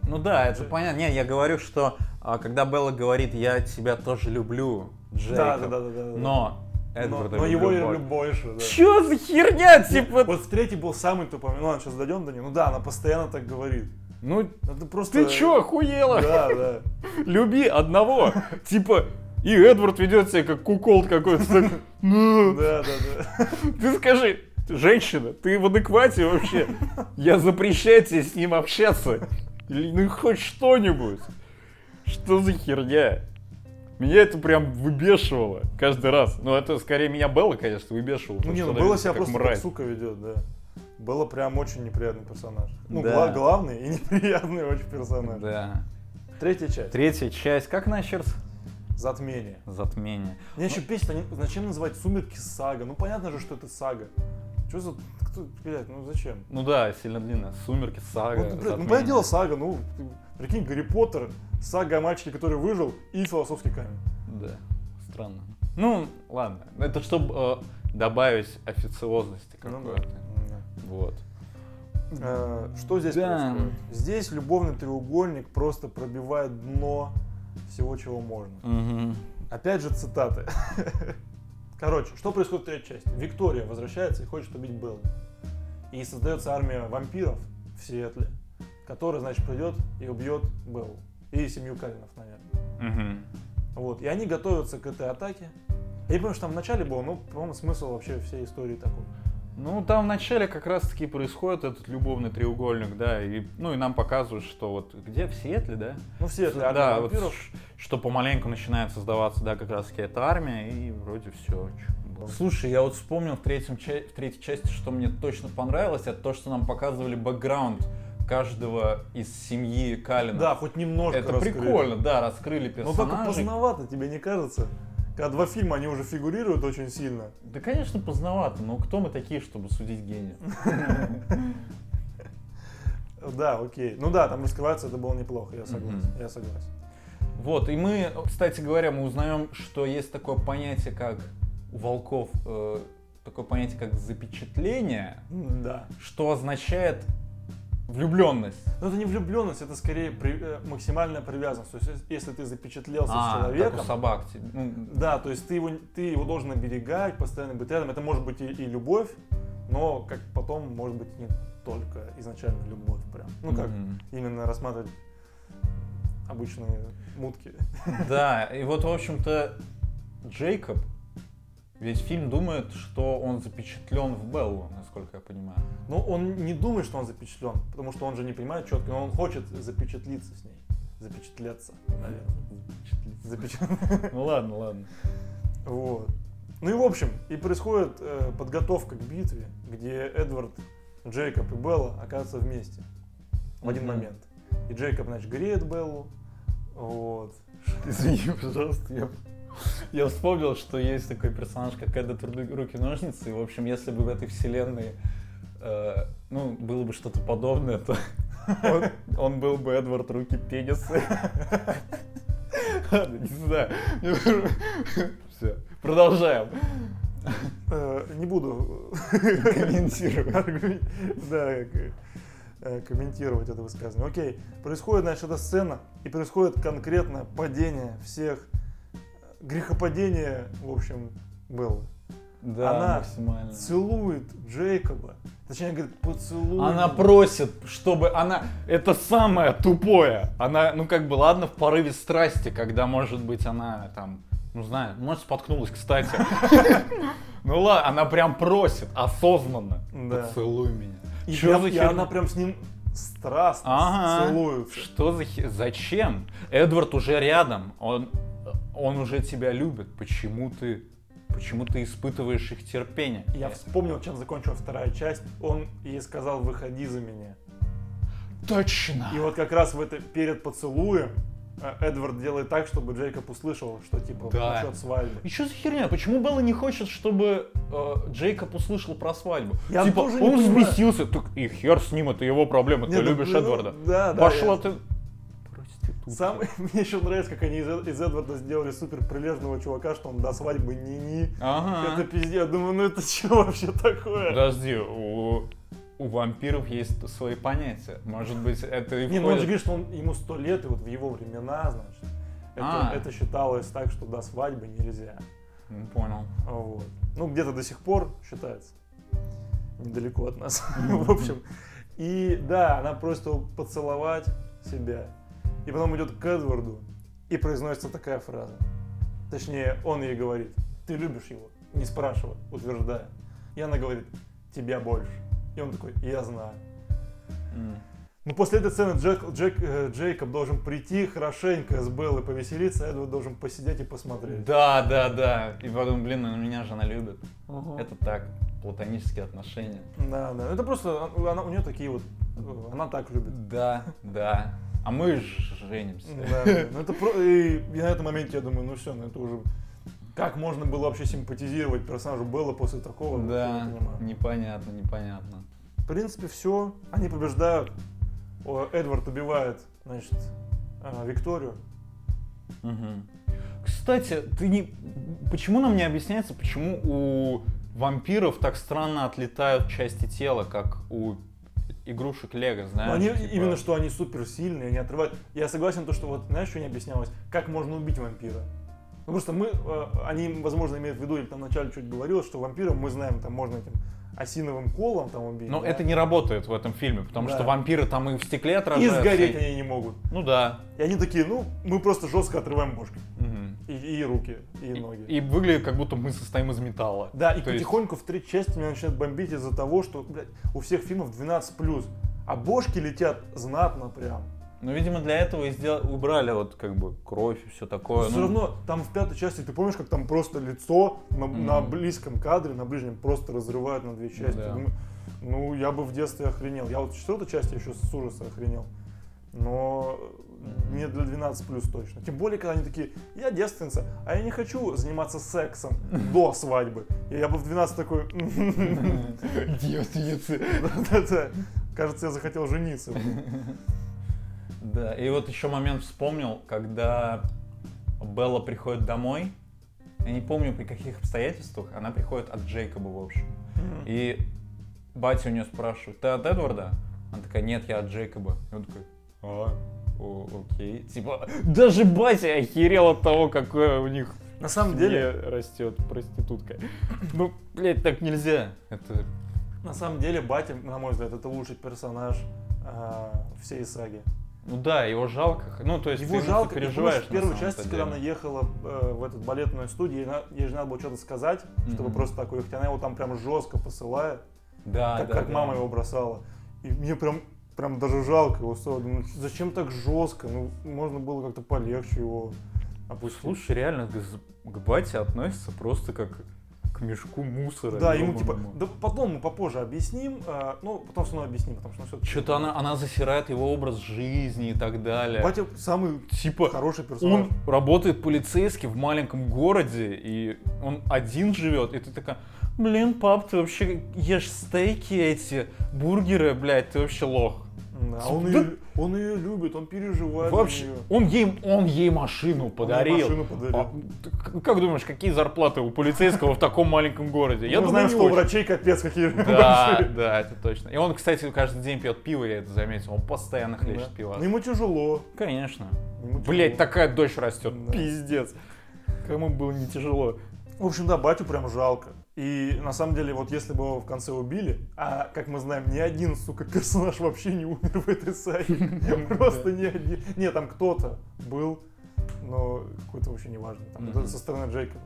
Ну да, это понятно. Не, я говорю, что а, когда Белла говорит, я тебя тоже люблю, Джейкоб, да, да, да, да, да, но но, Эдварда но его я больше». люблю больше, да. Чё за херня, типа? Вот в третий был самый тупой. Ну ладно, сейчас дойдем до нее. Ну да, она постоянно так говорит. Ну, Это просто... ты чё, охуела? Да, да. люби одного. Типа, и Эдвард ведет себя как куколд какой-то. «Ну, Да, да, да. Ты скажи, женщина, ты в адеквате вообще? Я запрещаю тебе с ним общаться. Или ну хоть что-нибудь. Что за херня? Меня это прям выбешивало каждый раз. Ну, это скорее меня Белла, конечно, выбешивало. Ну, не, ну, Белла себя просто как сука ведет, да. Было прям очень неприятный персонаж. Ну, да. главный и неприятный очень персонаж. Да. Третья часть. Третья часть. Как начерс? Затмение. Затмение. Меня ну... еще они, зачем называть «Сумерки» сага? Ну, понятно же, что это сага. Что за... Кто, блядь, ну зачем? Ну да, сильно длинная. «Сумерки», «Сага», Ну, блядь, ну понятное дело, «Сага», ну, прикинь, «Гарри Поттер», «Сага о мальчике, который выжил» и «Философский камень». Да, странно. Ну, ладно. Это чтобы э, добавить официозности какой-то. Ну, да. Вот. Э, что здесь да. происходит? Здесь любовный треугольник просто пробивает дно всего, чего можно. Угу. Опять же цитаты. Короче, что происходит в третьей части? Виктория возвращается и хочет убить Беллу. И создается армия вампиров в Сиэтле, которая, значит, придет и убьет Беллу. И семью Калинов, наверное. Угу. Вот. И они готовятся к этой атаке. Я не помню, что там в начале было, но, по-моему, смысл вообще всей истории такой. Ну, там в начале как раз-таки происходит этот любовный треугольник, да, и, ну, и нам показывают, что вот где, в Сиэтле, да? Ну, в Сиэтле, да, вот, что помаленьку начинает создаваться, да, как раз-таки эта армия, и вроде все. Слушай, я вот вспомнил в, третьем, в третьей части, что мне точно понравилось, это то, что нам показывали бэкграунд каждого из семьи Калина. Да, хоть немножко Это раскрыли. прикольно, да, раскрыли персонажей. Но только поздновато, тебе не кажется? Когда два фильма, они уже фигурируют очень сильно. Да, конечно, поздновато, но кто мы такие, чтобы судить гения? Да, окей. Ну да, там раскрываться это было неплохо, я согласен. Я согласен. Вот, и мы, кстати говоря, мы узнаем, что есть такое понятие, как у волков, э, такое понятие, как запечатление, да. что означает Влюбленность. Но это не влюбленность, это скорее при, э, максимальная привязанность. То есть, если ты запечатлелся а, с человеком. Как у собак. Ну, да, то есть ты его, ты его должен оберегать, постоянно быть рядом. Это может быть и, и любовь, но как потом может быть не только изначально любовь прям. Ну как mm-hmm. именно рассматривать обычные мутки. Да, и вот, в общем-то, Джейкоб, Весь фильм думает, что он запечатлен в Беллу, насколько я понимаю. Ну, он не думает, что он запечатлен, потому что он же не понимает четко, но он хочет запечатлиться с ней. Запечатляться, наверное. Запечатлиться. Ну ладно, ладно. Вот. Ну и в общем, и происходит э, подготовка к битве, где Эдвард, Джейкоб и Белла оказываются вместе в один момент. И Джейкоб, значит, греет Беллу. Вот. Извини, пожалуйста, я я вспомнил, что есть такой персонаж, как Эдвард Руки-ножницы, в общем, если бы в этой вселенной, э, ну, было бы что-то подобное, то он, он был бы Эдвард Руки-пенисы. Ладно, не знаю. Все, продолжаем. Э, не буду комментировать. Да, э, комментировать это высказывание. Окей, происходит, значит, эта сцена, и происходит конкретное падение всех грехопадение, в общем, было. Да, Она максимально. целует Джейкоба. Точнее, говорит, поцелуй. Она просит, чтобы она... Это самое тупое. Она, ну как бы, ладно, в порыве страсти, когда, может быть, она там, ну знаю, может, споткнулась, кстати. Ну ладно, она прям просит, осознанно. Поцелуй меня. И она прям с ним страстно целуется. Что за хер... Зачем? Эдвард уже рядом. Он он уже тебя любит, почему ты почему ты испытываешь их терпение? Я вспомнил, чем закончилась вторая часть. Он ей сказал, выходи за меня. Точно. И вот как раз в это, перед поцелуем э, Эдвард делает так, чтобы Джейкоб услышал, что типа да. насчет свадьбы. И что за херня? Почему Белла не хочет, чтобы э, Джейкоб услышал про свадьбу? Я типа, тоже он взбесился, так и хер с ним, это его проблема, ты любишь ну, Эдварда. Да, да. Пошла я... ты сам, мне еще нравится, как они из, из Эдварда сделали супер прилежного чувака, что он до свадьбы ни-ни. Ага. Это пиздец. Я думаю, ну это что вообще такое? Подожди, у, у вампиров есть свои понятия. Может быть, это и Не, ну он же говорит, что он, ему сто лет, и вот в его времена, значит, это, а. это считалось так, что до свадьбы нельзя. Ну, понял. Вот. Ну, где-то до сих пор считается. Недалеко от нас. В общем. И да, она просит его поцеловать себя. И потом идет к Эдварду и произносится такая фраза. Точнее, он ей говорит, ты любишь его, не спрашивая, утверждая. И она говорит, тебя больше. И он такой, я знаю. М. Ну, после этой сцены Джек, Джек, э, Джейкоб должен прийти хорошенько с Беллой повеселиться, а Эдвард должен посидеть и посмотреть. Да, да, да. И потом, блин, ну меня же она любит. Это так, платонические отношения. Да, да. Это просто, она, у нее такие вот, э, она так любит. Да, да. А мы женимся. Да, ну это про... и, и на этом моменте я думаю, ну все, ну это уже... Как можно было вообще симпатизировать персонажу Белла после такого? не Да, понимаю. непонятно, непонятно. В принципе, все. Они побеждают. Эдвард убивает, значит, э, Викторию. Мгм. Кстати, ты не... Почему нам не объясняется, почему у вампиров так странно отлетают части тела, как у игрушек Лего, Но знаешь? они, типа- именно что они суперсильные, они отрывают. Я согласен, то, что вот, знаешь, что не объяснялось? Как можно убить вампира? Ну, просто мы, э, они, возможно, имеют в виду, или там вначале чуть говорилось, что вампира мы знаем, там можно этим осиновым колом там убить. Но да? это не работает в этом фильме, потому Да. что вампиры там и в стекле И отражаются. сгореть они не могут. Ну да. И они такие, ну, мы просто жестко отрываем бошки. Мгм. И, и руки, и, И, ноги. и выглядит, как будто мы состоим из металла. Да, и То есть- потихоньку в третьей части меня начинает бомбить из-за того, что блядь, у всех фильмов 12+, а бошки летят знатно прям. Ну, видимо, для этого и сделали, убрали вот как бы кровь и все такое. все ну, равно там в пятой части, ты помнишь, как там просто лицо на, Мгм. на близком кадре, на ближнем просто разрывают на две части. Да. Думаю, ну, я бы в детстве охренел. Я вот в четвертой части еще с ужаса охренел. Но. Не для 12 плюс точно. Тем более, когда они такие, я девственница, а я не хочу заниматься сексом до свадьбы. И я бы в 12 такой, Девственницы. Кажется, я захотел жениться. Да, и вот еще момент вспомнил, когда Белла приходит домой. Я не помню при каких обстоятельствах. Она приходит от Джейкоба, в общем. И батя у нее спрашивает, ты от Эдварда? Она такая, нет, я от Джейкоба. И он такой, а, о, окей. Типа, даже батя охерел от того, какое у них На самом деле, растет проститутка. Ну, блядь, так нельзя. Это на самом деле, Батя, на мой взгляд, это лучший персонаж а, всей саги. Ну да, его жалко. Ну, то есть Его ты, жалко, ты переживаешь. в первой части, когда деле. она ехала э, в эту балетную студию, ей, на- ей же надо было что-то сказать, чтобы Мгм. просто такое, хотя она его там прям жестко посылает, Да, как, да, как да. мама его бросала. И мне прям, прям даже жалко его стало. Думаю, зачем так жестко? Ну, можно было как-то полегче его опустить. Слушай, реально к, к бате относится просто как к мешку мусора. да, ему типа, да потом мы попозже объясним, э, ну, потом все равно объясним, потому что все Что-то она, она засирает его образ жизни и так далее. Батя самый Типа, хороший персонаж. он работает полицейским в маленьком городе, и он один живет, и ты такая, блин, пап, ты вообще ешь стейки эти, бургеры, блядь, ты вообще лох. Да, он, Да- ее, он ее любит, он переживает Вообще, нее. он ей, он ей машину подарил. машину подарил. А, как думаешь, какие зарплаты у полицейского в таком маленьком городе? Я Мы думаю, знаем, что у врачей капец какие Да, большие. да, это точно. И он, кстати, каждый день пьет пиво, я это заметил. Он постоянно хлещет Да. пиво. Но ему тяжело. Конечно. Ему Блять, такая дочь растет. Да. Пиздец. Кому было не тяжело. В общем, да, батю прям жалко. И на самом деле, вот если бы его в конце убили, а как мы знаем, ни один, сука, персонаж вообще не умер в этой саге. Просто ни один. Не, там кто-то был, но какой-то вообще неважно. Там со стороны Джейкоба.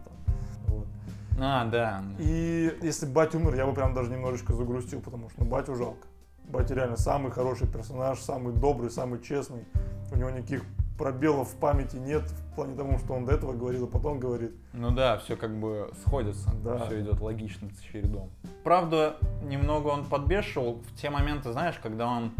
А, да. И если бы батя умер, я бы прям даже немножечко загрустил, потому что ну, батю жалко. Батя реально самый хороший персонаж, самый добрый, самый честный. У него никаких пробелов в памяти нет в плане того, что он до этого говорил, а потом говорит. Ну да, все как бы сходится. Да. Все идет логично с чередом. Правда, немного он подбешивал в те моменты, знаешь, когда он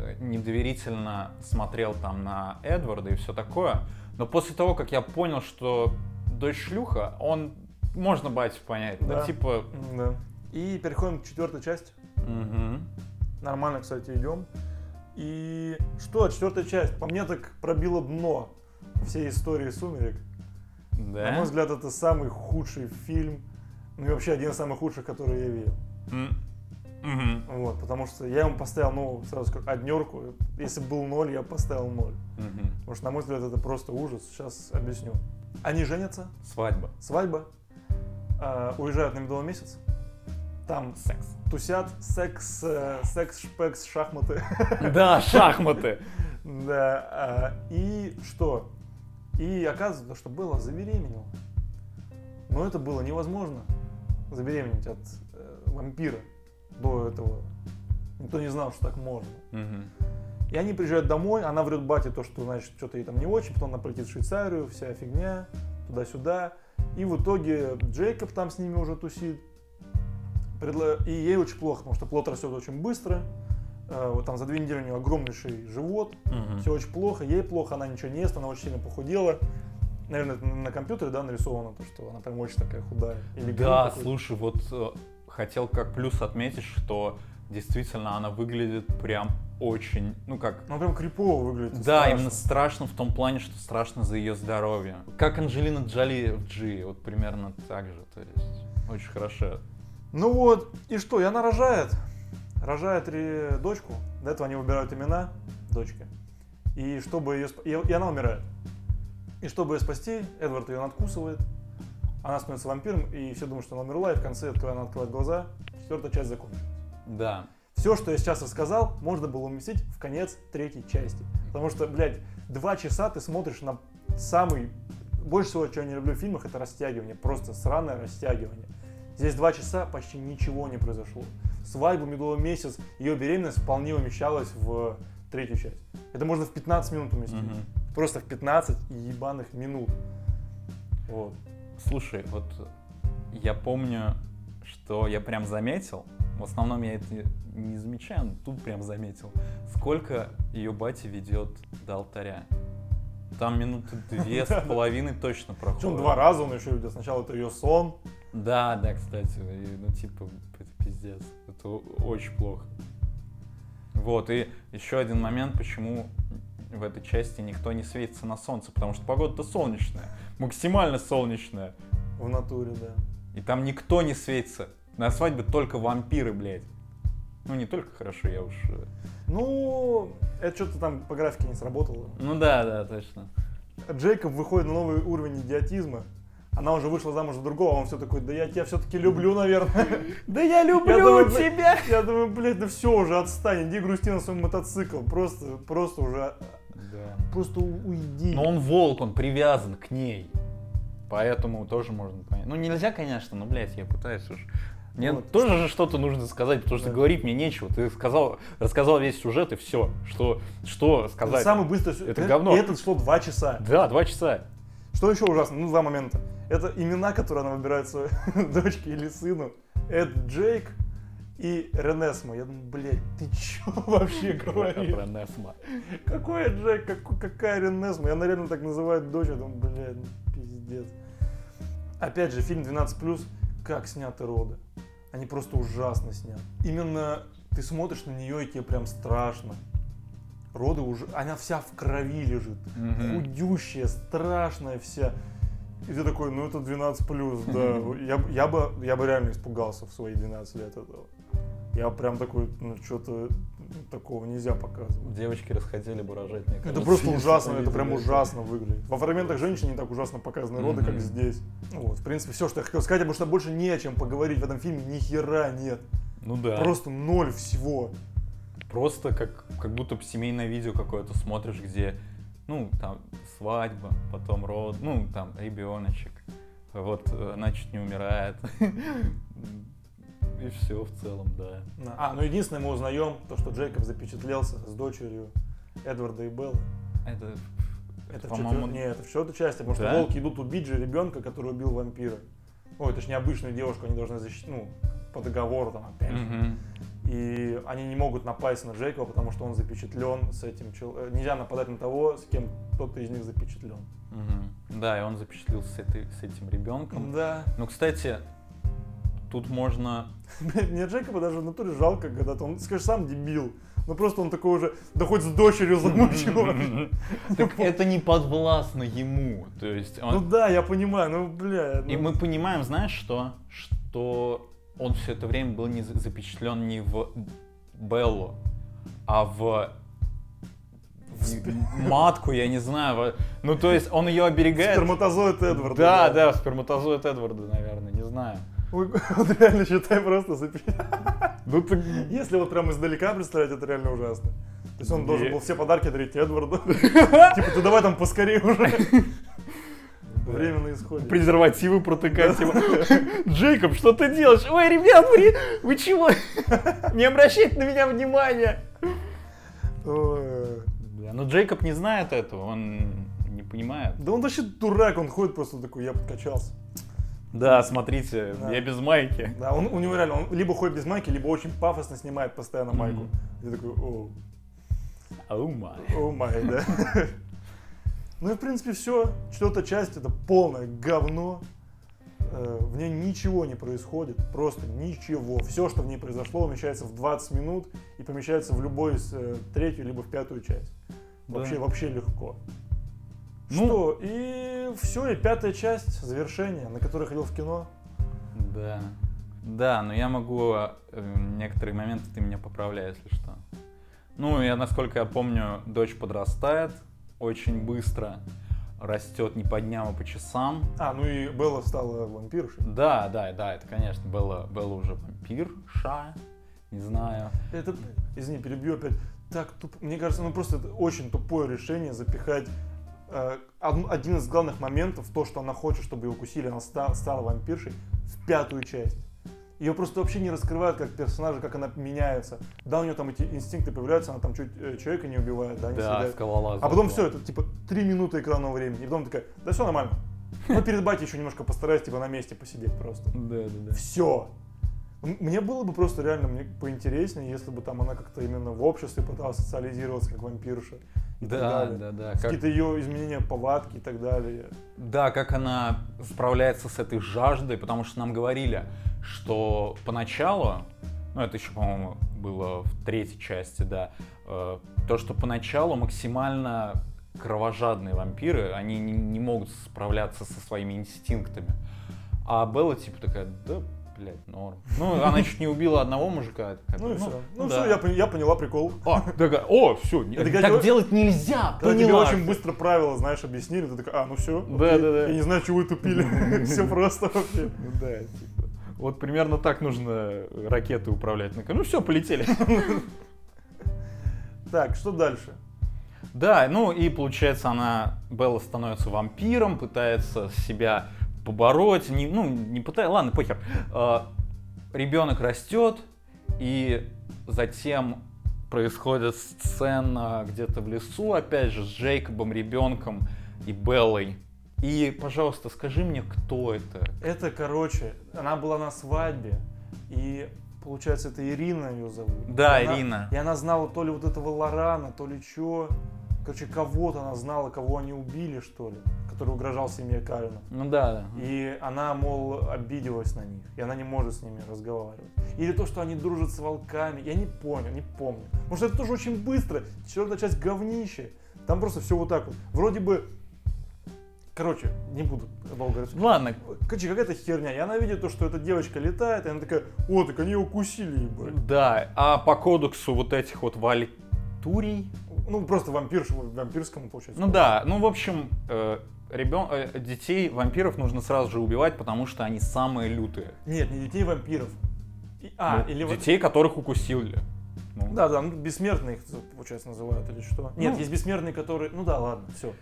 э, недоверительно смотрел там на Эдварда и все такое. Но после того, как я понял, что дочь шлюха, он можно батю понять. Да, Да. типа. Да. И переходим к четвертой части. мгм. Нормально, кстати, идем. И что, четвертая часть, по мне так пробила дно всей истории «Сумерек». На Да. мой взгляд, это самый худший фильм, ну и вообще один из самых худших, которые я видел. Мгм. Вот, потому что я ему поставил, ну, сразу скажу, однерку. Если был ноль, я поставил ноль. Мгм. Потому что, на мой взгляд, это просто ужас. Сейчас объясню. Они женятся, Свадьба. свадьба, э, уезжают на медовый месяц. Там Секс. тусят, секс, э, секс, шпекс, шахматы. Да, шахматы. Да. э, И что? И оказывается, что Белла забеременела. Но это было невозможно забеременеть от э, вампира. до этого никто не знал, что так можно. Мгм. И они приезжают домой, она врет бате то, что, значит, что-то ей там не очень, потом она полетит в Швейцарию, вся фигня, туда-сюда. И в итоге Джейкоб там с ними уже тусит. Предла- И ей очень плохо, потому что плод растет очень быстро. Э, Вот там за две недели у нее огромнейший живот, Мгм. все очень плохо, ей плохо, она ничего не ест, она очень сильно похудела. Наверное, это на компьютере, да, нарисовано, то, что она прям очень такая худая. Или Да, слушай, вот э, хотел как плюс отметить, что действительно она выглядит прям очень, ну как, Ну, прям крипово выглядит. да, страшно. именно страшно в том плане, что страшно за ее здоровье. Как Анджелина Джоли в G, вот примерно так же, то есть очень хорошо. Ну вот, и что, и она рожает. Рожает ре- дочку. До этого они выбирают имена дочки. И чтобы ее... сп- И, и она умирает. И чтобы ее спасти, Эдвард ее надкусывает. Она становится вампиром, и все думают, что она умерла, и в конце, когда она открывает глаза, четвертая часть закончилась. Да. Все, что я сейчас рассказал, можно было уместить в конец третьей части. Потому что, блядь, два часа ты смотришь на самый... Больше всего, что я не люблю в фильмах, это растягивание. Просто сраное растягивание. Здесь два часа почти ничего не произошло. Свадьбу, медовый месяц, ее беременность вполне умещалась в третью часть. Это можно в 15 минут уместить. Мгм. Просто в 15 ебаных минут. Вот. Слушай, вот я помню, что я прям заметил, в основном я это не замечаю, но тут прям заметил, сколько ее батя ведет до алтаря. Там минуты две с половиной точно проходит. Причем два раза он еще видел. Сначала это ее сон, Да, да, кстати, ну типа, это пиздец, это очень плохо. Вот, и еще один момент, почему в этой части никто не светится на солнце, потому что погода-то солнечная, максимально солнечная, в натуре, да. и там никто не светится. На свадьбе только вампиры, блядь. Ну, не только хорошо, я уж... э, Ну, это что-то там по графике не сработало. Ну да, да, точно. Джейкоб выходит на новый уровень идиотизма. Она уже вышла замуж за другого, а он все такой, да я тебя все-таки люблю, наверное. Да я люблю Я думаю, блядь, Я думаю, блядь, да все уже, отстань, иди грусти на свой мотоцикл. Просто, просто уже, просто уйди. Но он волк, он привязан к ней. Поэтому тоже можно понять. Ну, нельзя, конечно, но, блядь, я пытаюсь уж. Мне Вот. тоже же что-то нужно сказать, потому что Да. говорить мне нечего. Ты сказал, рассказал весь сюжет и все. Что, что Это сказать? самый быстрый... Это говно. И этот шло два часа. Да, два часа. Что еще ужасно? Ну, два момента. Это имена, которые она выбирает своей дочке или сыну. Эд Джейк и Ренесмо. Я думаю, блядь, ты че вообще говоришь? Про Несма. Какой Эд Джейк, как- какая Ренесмо? И она реально так называет дочь. Я думаю, блядь, ну пиздец. Опять же, фильм 12+, как сняты роды. Они просто ужасно сняты. Именно ты смотришь на нее, и тебе прям страшно. Роды уже... Она вся в крови лежит. Мгм. Худющая, страшная вся. И ты такой, ну это 12 плюс, да. Я, я, бы, я бы реально испугался в свои 12 лет этого. Я прям такой, ну что-то такого нельзя показывать. Девочки расхотели бы рожать, мне Это кажется, просто если ужасно, это прям это. ужасно выглядит. Во фрагментах женщин не так ужасно показаны роды, как здесь. Вот, в принципе, все, что я хотел сказать, потому что больше не о чем поговорить в этом фильме, ни хера нет. Ну да. Просто ноль всего. Просто как, как будто бы семейное видео какое-то смотришь, где, ну, там, свадьба, потом род, ну, там, ребеночек, вот, э, она чуть не умирает. И все в целом, да. А, ну единственное, мы узнаем то, что Джейкоб запечатлелся с дочерью Эдварда и Беллы. Это, Это по-моему, четвер- Нет, это в четвертой части, потому Да? что волки идут убить же ребенка, который убил вампира. Ой, это же необычную девушку, они должны защитить, ну, по договору там опять. же. И они не могут напасть на Джейкоба, потому что он запечатлен с этим человеком. Нельзя нападать на того, с кем кто-то из них запечатлен. Мгм. Да, и он запечатлился с, этой, с этим ребенком. Да. Ну, кстати, тут можно... Мне Джейкоба даже в натуре жалко когда-то. Он, скажешь, сам дебил. Ну просто он такой уже, да хоть с дочерью замучил. Так это не подвластно ему. То есть он- Ну да, я понимаю, ну бля. И ну- мы понимаем, знаешь что? Что он все это время был не за- запечатлен не в Беллу, а в матку, я не знаю. Ну, то есть он ее оберегает. Сперматозоид Эдварда. Да, да, сперматозоид Эдварда, наверное, не знаю. Вот реально считай просто. Ну, так... Если вот прям издалека представить, это реально ужасно. То есть он должен был все подарки дарить Эдварду. Типа, ты давай там поскорее уже. Время на исходе. презервативы протыкать его. Джейкоб, что ты делаешь? Ой, ребят, вы, вы чего? Не обращайте на меня внимания. Бля, но Джейкоб не знает этого, он не понимает. Да он вообще дурак, он ходит просто такой, я подкачался. Да, смотрите, Да. я без майки. Да, он, у него реально, он либо ходит без майки, либо очень пафосно снимает постоянно майку. Мгм. Я такой, о, Оу май. о май, да. Ну и в принципе все. Четвертая часть это полное говно. Э, В ней ничего не происходит, просто ничего. Все, что в ней произошло, умещается в 20 минут и помещается в любой из э, третью либо в пятую часть. Да. Вообще, вообще легко. Ну- Что? И все, и пятая часть, завершение, на которое ходил в кино. Да. Да, но я могу э, некоторые моменты ты меня поправляй, если что. Ну, я, насколько я помню, дочь подрастает очень быстро, растет не по дням, а по часам. А, ну и Белла стала вампиршей. Да, да, да, это, конечно, было, было уже вампирша, не знаю. Это, извини, перебью опять. Так тупо. Мне кажется, ну просто это очень тупое решение запихать э, од- один из главных моментов, то, что она хочет, чтобы ее укусили, она ста- стала вампиршей, в пятую часть. Ее просто вообще не раскрывают как персонажа, как она меняется. Да, у нее там эти инстинкты появляются, она там чуть э, человека не убивает, да, не Да, съедает. скалолаз. А потом все, это типа три минуты экранного времени. И потом такая, да все нормально. Ну, перед батей еще немножко постараюсь, типа, на месте посидеть просто. Да, да, да. Все. Мне было бы просто реально мне поинтереснее, если бы там она как-то именно в обществе пыталась социализироваться как вампирша. И так Да, далее. да, да. Как, Какие-то ее изменения повадки и так далее. да, как она справляется с этой жаждой, потому что нам говорили, что поначалу, ну это еще, по-моему, было в третьей части, да, э, то, что поначалу максимально кровожадные вампиры, они не, не могут справляться со своими инстинктами. А Белла типа такая, да, блядь, норм. Ну, она чуть не убила одного мужика. Ну и все. Ну, да. все, я, я поняла прикол. А, такая, о, все, так тебе- делать нельзя, Когда тебе поняла. очень быстро правила, знаешь, объяснили, ты такая, а, ну все. Да, да, да. Я не знаю, чего вы тупили. Все просто вообще. Ну да, типа. Вот примерно так нужно ракеты управлять. Ну, Ну все, полетели. Так, что дальше? Да, ну и получается она, Белла становится вампиром, пытается себя побороть, не, ну не пытается, ладно, похер. ребенок растет, и затем происходит сцена где-то в лесу, опять же, с Джейкобом, ребенком и Беллой. И, пожалуйста, скажи мне, кто это? Это, короче, она была на свадьбе, и получается, это Ирина ее зовут. Да, И она- Ирина. И она знала то ли вот этого Лорана, то ли чё. Короче, кого-то она знала, кого они убили, что ли, который угрожал семье Калина. Ну да, да. И она, мол, обиделась на них, и она не может с ними разговаривать. Или то, что они дружат с волками, я не понял, не помню. Что это тоже очень быстро, четвертая часть говнище. Там просто все вот так вот. Вроде бы, короче, не буду долго рассуждать. Ладно, Короче, какая-то херня. И она видит то, что эта девочка летает, и она такая, о, так они ее укусили, ебать. Да, а по кодексу вот этих вот валькурий, Ну, просто вампирш, вампирскому, получается. ну да, ну в общем, э, ребен... э, детей вампиров нужно сразу же убивать, потому что они самые лютые. Нет, не детей вампиров. И- а, Ну, или вот- детей, которых укусили. Ну, Да, да, ну, бессмертные их, получается, называют или что. Нет, Ну. есть бессмертные, которые... Ну да, ладно, все.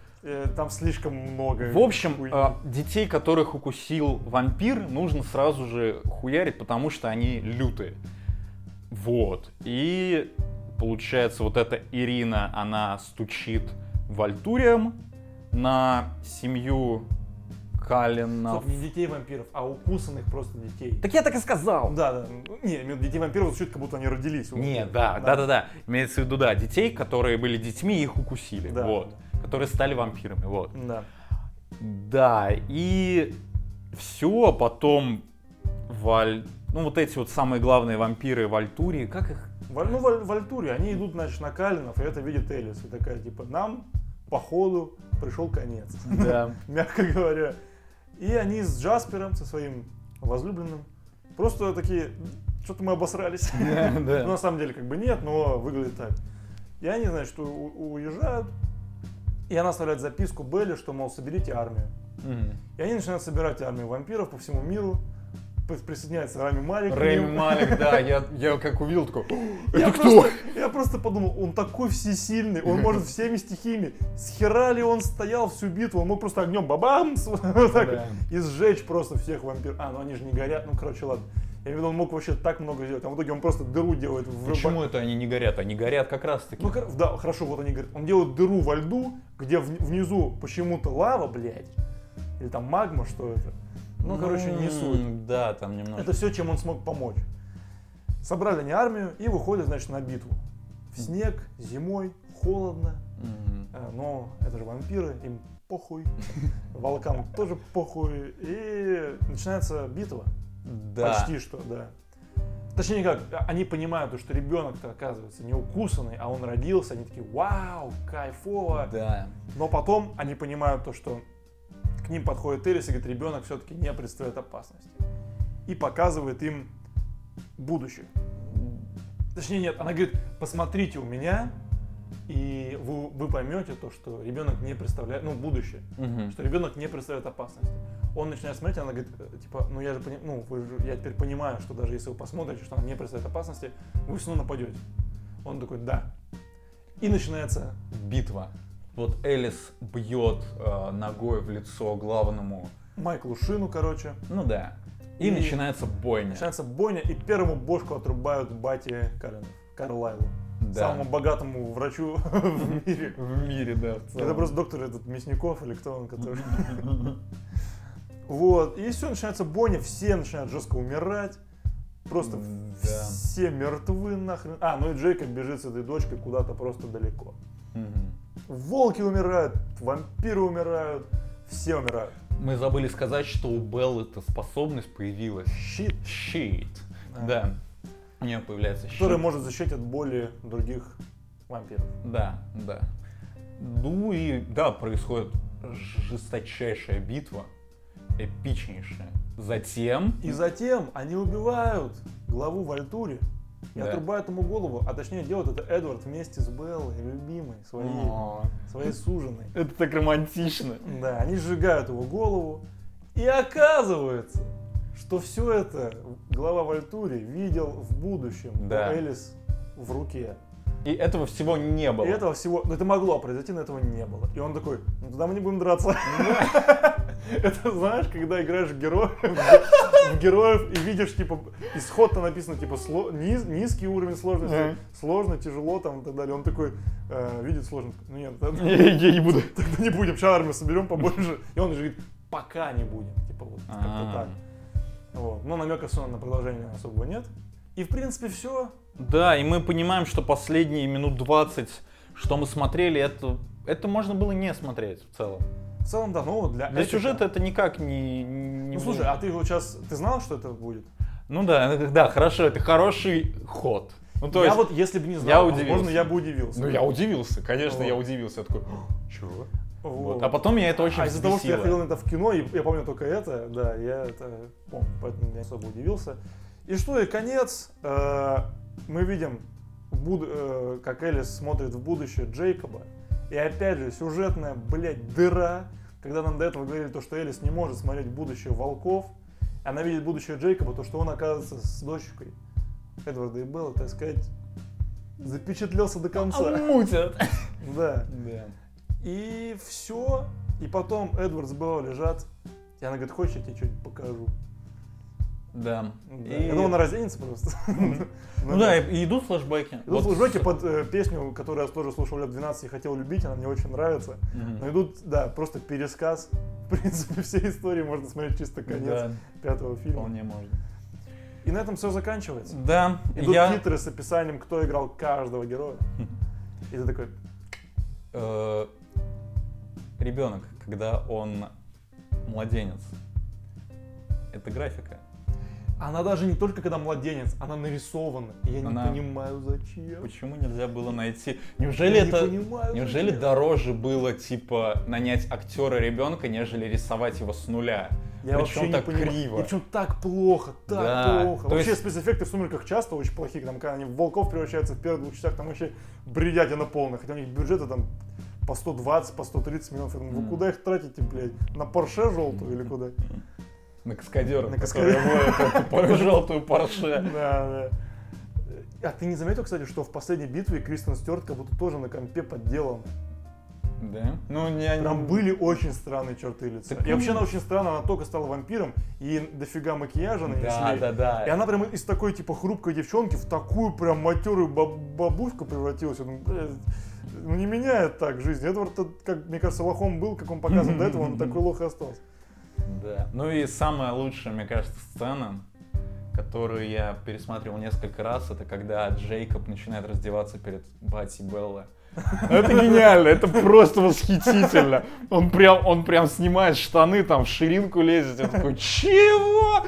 Там слишком много... В общем, э, детей, которых укусил вампир, нужно сразу же хуярить, потому что они лютые. Вот. И получается, вот эта Ирина, она стучит вальтурием на семью Калинов. Стоп, не детей вампиров, а укусанных просто детей. Так я так и сказал. Да, да. Не, детей вампиров звучит, как будто они родились. Нет, вампиров. да, да, да, да. Имеется в виду, да, детей, которые были детьми, их укусили. Да. Вот. Которые стали вампирами. Вот. Да. Да, и все, потом Валь... Ну, вот эти вот самые главные вампиры Вальтурии, как их? Валь- ну, Валь- Вальтуре, они идут, значит, на Калинов, и это видит Элис. И такая, типа, нам, походу, пришел конец. Да. Мягко говоря. И они с Джаспером, со своим возлюбленным, просто такие, что-то мы обосрались. Ну, на Да. самом деле, как бы нет, но выглядит так. И они, значит, у- уезжают, и она оставляет записку Белли, что, мол, соберите армию. Мгм. И они начинают собирать армию вампиров по всему миру. Присоединяется Рами Малик. ним. Малик, да, я, я как увидел, такой, Я это кто? просто, я просто подумал, он такой всесильный, он может всеми стихиями. С хера ли он стоял всю битву, он мог просто огнем бабам вот так Да. и сжечь просто всех вампиров. А, ну они же не горят, ну короче, ладно. Я имею в виду, он мог вообще так много сделать, а в итоге он просто дыру делает. в- Почему это они не горят? Они горят как раз таки. Ну, да, хорошо, вот они говорят, он делает дыру во льду, где вни- внизу почему-то лава, блядь, или там магма, что это. Ну, короче, не суть. Да, там немножко. Это все, чем он смог помочь. Собрали они армию и выходят, значит, на битву. В снег, зимой, холодно, э, но это же вампиры, им похуй, волкам тоже похуй, и начинается битва. Да. Почти что, да. Точнее как, а- они понимают, что ребенок-то оказывается не укусанный, а он родился, они такие, вау, кайфово. Да. Но потом они понимают то, что к ним подходит Элис и говорит, ребенок все-таки не представляет опасности. И показывает им будущее. Точнее нет, она говорит, посмотрите у меня, и вы, вы поймете то, что ребенок не представляет, ну, будущее, Мгм. что ребенок не представляет опасности. Он начинает смотреть, она говорит, э, типа, ну я же пони- ну, вы же- я теперь понимаю, что даже если вы посмотрите, что она не представляет опасности, вы все равно нападете. Он такой, да. И начинается Битва. Вот Элис бьет э, ногой в лицо главному. Майклу Шину, короче. Ну да. И, И начинается бойня. Начинается бойня, и первому бошку отрубают бате Каренов, Карлайлу. Да. Самому богатому врачу в мире. В мире, да. Это просто доктор этот Мясников или кто он, который... Вот, и все, начинается бойня, все начинают жестко умирать. Просто Да. все мертвы нахрен. А, ну и Джейкоб бежит с этой дочкой куда-то просто далеко. Волки умирают, вампиры умирают, все умирают. Мы забыли сказать, что у Беллы эта способность появилась. Щит, Щит. Да. Да. У нее появляется щит. который может защитить от боли других вампиров. Да, да. Ну и да, происходит жесточайшая битва, эпичнейшая. Затем И затем они убивают главу Вальтури и Да. отрубают ему голову, а точнее делает это Эдвард вместе с Беллой, любимой, своей, О, своей суженой. это так романтично. Да, они сжигают его голову. И оказывается, что все это глава Вальтури видел в будущем Да. у Элис в руке. И этого всего не было. И этого всего, ну это могло произойти, но этого не было. И он такой, ну тогда мы не будем драться. Это знаешь, когда играешь в героев, в героев и видишь, типа, исход-то написано, типа, сло- низ- низкий уровень сложности, сложно, тяжело там и так далее. Он такой, э, видит сложно, ну нет, тогда Я не буду. тогда не будем, сейчас армию соберем побольше. И он же говорит, пока не будем, типа вот, как-то А. так. Вот. Но намека все на продолжение особого нет. И в принципе все. Да, и мы понимаем, что последние минут 20, что мы смотрели, это, это можно было не смотреть в целом. В целом, да, ну для, Для сюжета это никак не... не Ну слушай, а ты вот сейчас, ты знал, что это будет? Ну да, да, хорошо, это хороший ход. Ну то я есть... вот, если бы не я знал, удивился. возможно, я бы удивился. Ну я удивился, конечно, Вот. я удивился. Я такой, чего? Вот. А потом меня это очень А из-за того, что я ходил на это в кино, и я помню только это, да, я это помню, поэтому я особо удивился. И что, и конец, э, мы видим, буд- э, как Элис смотрит в будущее Джейкоба, и опять же, сюжетная, блядь, дыра, когда нам до этого говорили, то, что Элис не может смотреть в будущее волков, она видит будущее Джейкоба, то, что он оказывается с дочкой Эдварда и Белла, так сказать, запечатлелся до конца. Мутят. Да. Да. И все. И потом Эдвард с Беллой лежат. И она говорит, хочешь, я тебе что-нибудь покажу? Да. Да. И- Я думал, она разденется просто. Ну да, и идут флешбеки. Идут флешбеки под э, песню, которую я тоже слушал лет 12 и хотел любить, она мне очень нравится. Но идут, да, просто пересказ. В принципе, всей истории можно смотреть чисто конец пятого фильма. вполне можно. И на этом все заканчивается. Да, Идут я... титры с описанием, кто играл каждого героя. И ты такой, э, ребенок, когда он младенец, это графика. Она даже не только когда младенец, она нарисована. И я Она- не понимаю, зачем. Почему нельзя было найти? Неужели Я не это... понимаю, Неужели зачем. дороже было, типа, нанять актера ребенка, нежели рисовать его с нуля? Я Причем вообще не так понимаю. криво. И причем так плохо, так Да, плохо. то вообще есть- спецэффекты в «Сумерках» часто очень плохие, там, когда они в волков превращаются в первых двух частях, там вообще бредятина полная. Хотя у них бюджеты там по 120, по 130 миллионов. Я думаю, вы Мгм. куда их тратите, блядь? На Порше желтую или куда? На каскадера, На который каскадера. эту желтую Порше. Да, да. А ты не заметил, кстати, что в последней битве Кристен Стюарт как будто тоже на компе подделан? Да? Ну, не... Там были очень странные черты лица. Так И вообще ну- она очень странно, она только стала вампиром, и дофига макияжа нанесли. Да, да, да. И она прям из такой, типа, хрупкой девчонки в такую прям матерую баб- бабушку превратилась. Я «Бля, ну не меняет так жизнь. Эдвард, как мне кажется, лохом был, как он показан до этого, он такой лох и остался. Да. Ну и самая лучшая, мне кажется, сцена, которую я пересматривал несколько раз, это когда Джейкоб начинает раздеваться перед Бати Беллы. Это гениально, это просто восхитительно. Он прям, он прям снимает штаны, там в ширинку лезет. Я такой, чего?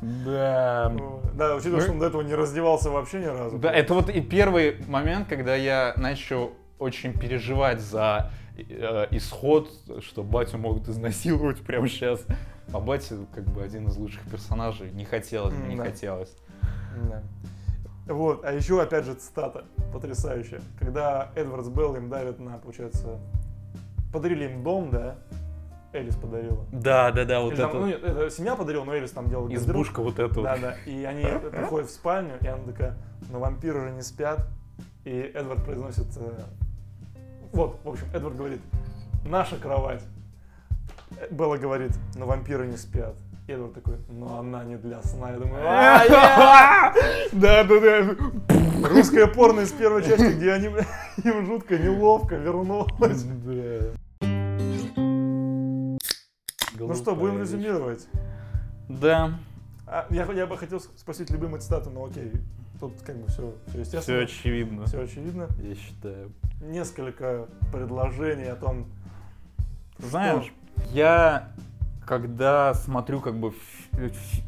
Да. Да, учитывая, что он до этого не раздевался вообще ни разу. Да, это вот и первый момент, когда я начал очень переживать за исход, что батю могут изнасиловать прямо сейчас. А батя как бы один из лучших персонажей. Не хотелось, не Да. хотелось. Да. Вот, а еще, опять же, цитата потрясающая. Когда Эдвард с Белл им дарят на, получается, подарили им дом, да, Элис подарила. Да, да, да, вот Или там, ну, это нет, это семья подарила, но Элис там делала гардероб. избушка вот эта Да, да. И они приходят в спальню, и она такая, но вампиры же не спят. И Эдвард произносит, э, вот, в общем, Эдвард говорит, наша кровать. Э, Белла говорит, но вампиры не спят. Эдвард такой, но она не для сна. Я думаю, «А, я!» Да, да, да. Русское порно из первой части, где они, им жутко неловко вернулось. Ну что, будем резюмировать. Да, А, я, я бы хотел спросить любимые цитаты, но окей, тут как бы все, все все естественно, очевидно, все очевидно. я считаю. Несколько предложений о том, Знаешь, я когда смотрю как бы,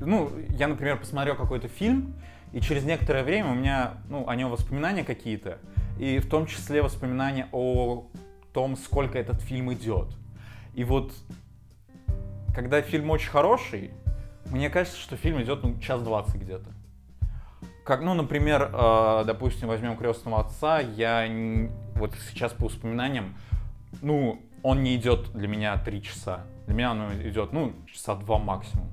ну, я, например, посмотрел какой-то фильм, и через некоторое время у меня, ну, о нем воспоминания какие-то, и в том числе воспоминания о том, сколько этот фильм идет. И вот, когда фильм очень хороший, мне кажется, что фильм идет, ну, час двадцать где-то. Как, ну, например, э, допустим, возьмем крестного отца, я вот сейчас по воспоминаниям, ну, он не идет для меня три часа. Для меня он идет, ну, часа два максимум.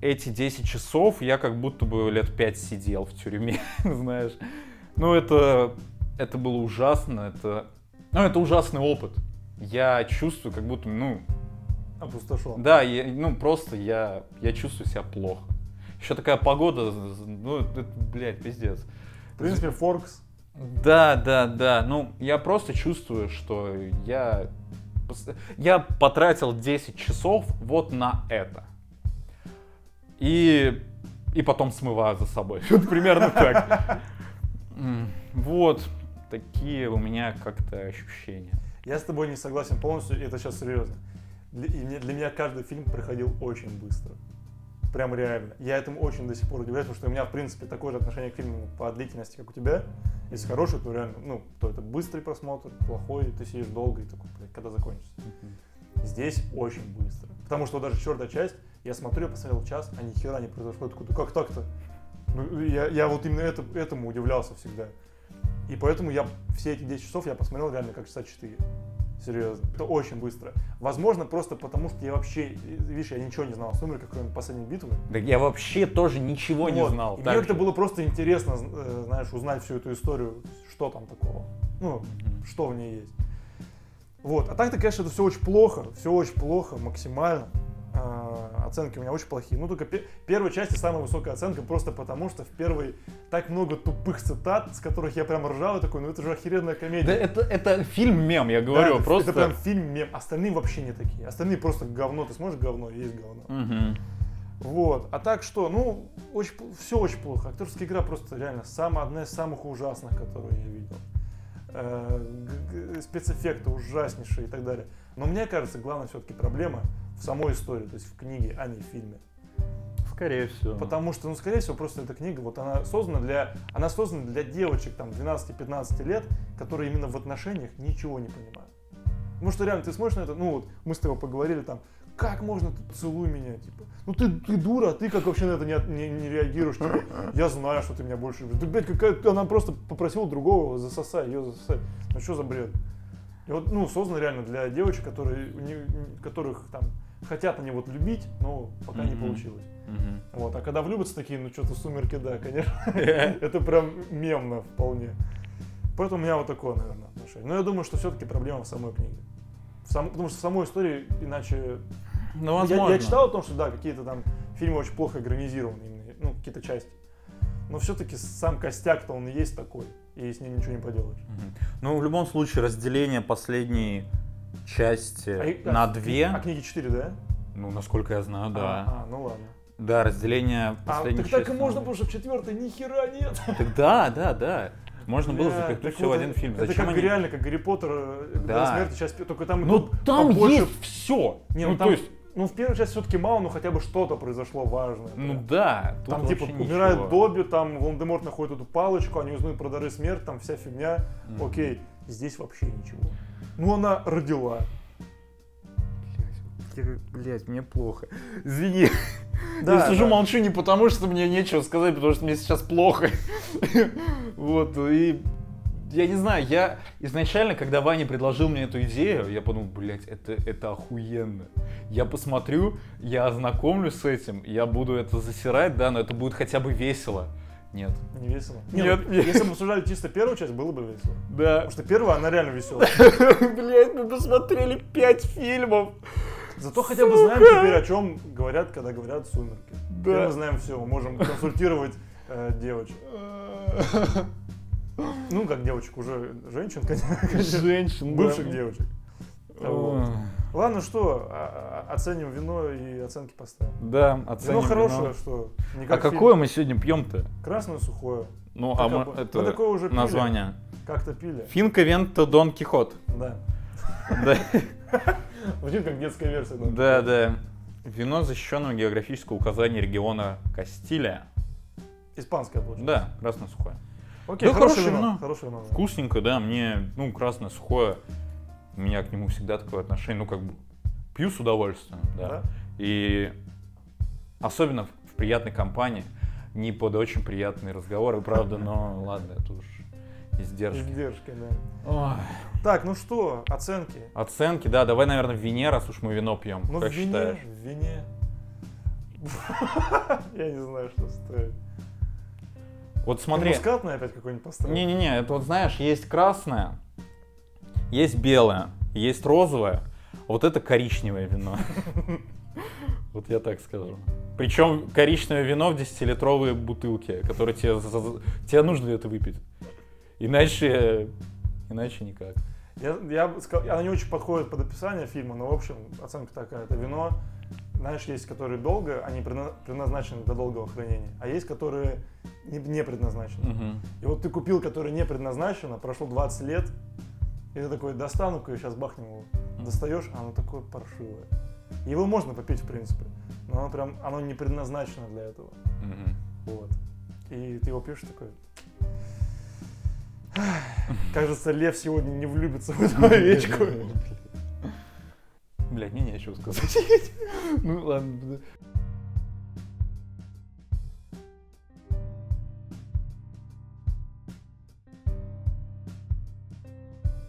Эти 10 часов я как будто бы лет 5 сидел в тюрьме, знаешь. Ну, это, это было ужасно, это, ну, это ужасный опыт. Я чувствую, как будто, ну, опустошен. да, я- ну, просто я, я чувствую себя плохо. Еще такая погода, ну, это, блядь, пиздец. В принципе, Форкс, Да, да, да. Ну, я просто чувствую, что я... Я потратил 10 часов вот на это. И, и потом смываю за собой. Вот примерно так. Вот такие у меня как-то ощущения. я с тобой не согласен полностью, и это сейчас серьезно. Для, для меня каждый фильм проходил очень быстро. Прям реально. Я этому очень до сих пор удивляюсь, потому что у меня, в принципе, такое же отношение к фильму по длительности, как у тебя. Если хороший, то реально, ну, то это быстрый просмотр, плохой, ты сидишь долго и такой, блядь, когда закончится. Здесь очень быстро. Потому что даже четвертая часть, я смотрю, я посмотрел час, а ни хера не произошло. Я такой, «Да как так-то? Ну, я, я вот именно это, этому удивлялся всегда. И поэтому я все эти 10 часов я посмотрел реально как часа 4. Серьезно. Это очень быстро. Возможно, просто потому что я вообще, видишь, я ничего не знал о «Сумерках», кроме последней битвы. Да я вообще тоже ничего не Вот. знал. И мне же. было просто интересно, э, знаешь, узнать всю эту историю, что там такого. Ну, Мгм. что в ней есть. Вот. А так-то, конечно, это все очень плохо, все очень плохо, максимально. А, оценки у меня очень плохие. Ну, только пе- первой части самая высокая оценка, просто потому что в первой так много тупых цитат, с которых я прям ржал, и такой, ну это же охеренная комедия. Да это, это фильм-мем, я Да, говорю, это, просто... это прям фильм мем. Остальные вообще не такие. Остальные просто говно. Ты сможешь говно, есть говно. Мгм. Вот. А так что, ну, очень, все очень плохо. Актерская игра просто реально самая, одна из самых ужасных, которую я видел. Э, спецэффекты ужаснейшие и так далее. Но мне кажется, главная все-таки проблема в самой истории, то есть в книге, а не в фильме. Скорее всего. Потому что, ну, скорее всего, просто эта книга, вот она создана для, она создана для девочек там 12-15 лет, которые именно в отношениях ничего не понимают. Потому что реально ты смотришь на это, ну вот мы с тобой поговорили там, как можно ты поцелуй меня, типа, ну ты, ты дура, ты как вообще на это не, не, не реагируешь, типа, я знаю, что ты меня больше любишь. Да, блядь, какая, она просто попросила другого засосай, ее засосай. Ну что за бред? И вот, ну, создано реально для девочек, которые, которых там хотят они вот любить, но пока не Мгм. получилось. Мгм. Вот, а когда влюбятся такие, ну что-то сумерки, да, конечно. Это прям мемно вполне. Поэтому у меня вот такое, наверное, отношение. Но я думаю, что все-таки проблема в самой книге. В сам- потому что в самой истории иначе... Ну, Я, возможно. я читал о том, что да, какие-то там фильмы очень плохо экранизированы, именно, ну, какие-то части. Но все-таки сам костяк-то он и есть такой, и с ним ничего не поделаешь. Ну, в любом случае, разделение последней части А и- на а, две, А книги 4, да? ну, насколько я знаю, да. А, а, ну ладно. Да, разделение А, последней так так и части можно, потому что в четвертой ни хера нет. Так да, да, да. Можно было Бля, запихнуть так все в вот, один фильм. Это Зачем как они... реально, как Гарри Поттер, э, Да. «Игра смерти», сейчас только там Ну, идут там побольше- есть все. Не, ну, ну, там, то есть, ну, в первой части все-таки мало, но хотя бы что-то произошло важное. ну да. тут Там типа умирает ничего. Добби, там Волан-де-Морт находит эту палочку, они узнают про дары смерти, там вся фигня. Мгм. Окей, здесь вообще ничего. Ну, она родила. Блять, мне плохо. Извини. Да, я сижу да. молчу не потому, что мне нечего сказать, потому что мне сейчас плохо. Вот, и я не знаю, я изначально, когда Ваня предложил мне эту идею, я подумал, блядь, это, это охуенно. Я посмотрю, я ознакомлюсь с этим, я буду это засирать, да, но это будет хотя бы весело. Нет. Не весело. Нет, нет. Если бы обсуждали чисто первую часть, было бы весело. Да. Потому что первая, она реально веселая. Блять, мы посмотрели пять фильмов. Зато хотя бы знаем теперь, о чем говорят, когда говорят «Сумерки». Да. Теперь мы знаем все, мы можем консультировать э, девочек. Ну, как девочек, уже женщин, конечно. Женщин. Бывших да. девочек. Вот. Ладно, что, а- а- оценим вино и оценки поставим. Да, Вино оценим хорошее, вино. что? Не А фильм. какое мы сегодня пьем-то? Красное сухое. Ну, Так, а мы, а, это мы такое уже пили. название. Как-то пили. Финка Вента Дон Кихот. Да. Да, Звучит как детская версия. да, да. Вино защищенного географического указания региона Кастилия. Испанское получилось. Да, красное сухое. Окей, Да, хорошее хорошее вино. вино. Хорошее вино. Вкусненько, да, мне, ну, красное сухое. У меня к нему всегда такое отношение, ну, как бы, пью с удовольствием, да. Да? И особенно в, в приятной компании, не под очень приятные разговоры, правда, но ладно, это уж издержки. Издержки, да. Ой. Так, ну что, оценки. Оценки, да, давай, наверное, в вине, раз уж мы вино пьем. Ну, как в вине, считаешь? в вине. Я не знаю, что стоит. Вот Ты смотри. Мускатное опять какой-нибудь поставил? Не-не-не, это вот знаешь, есть красное, есть белое, есть розовое, а вот это коричневое вино. Вот я так скажу. Причем коричневое вино в 10-литровые бутылки, которые тебе, тебе нужно это выпить. Иначе, иначе никак. Я, я бы сказал, она не очень подходит под описание фильма, но в общем оценка такая. Это вино, знаешь, есть которые долго, они предна- предназначены для долгого хранения, а есть которые не, не предназначены. Мгм. И вот ты купил, которое не предназначено, прошло 20 лет, и ты такой, достану-ка, сейчас бахнем его. Достаешь, а оно такое паршивое. Его можно попить, в принципе, но оно прям, оно не предназначено для этого. Мгм. Вот. И ты его пьешь такой. Кажется, лев сегодня не влюбится в эту овечку. Блядь, мне нечего сказать. Ну ладно.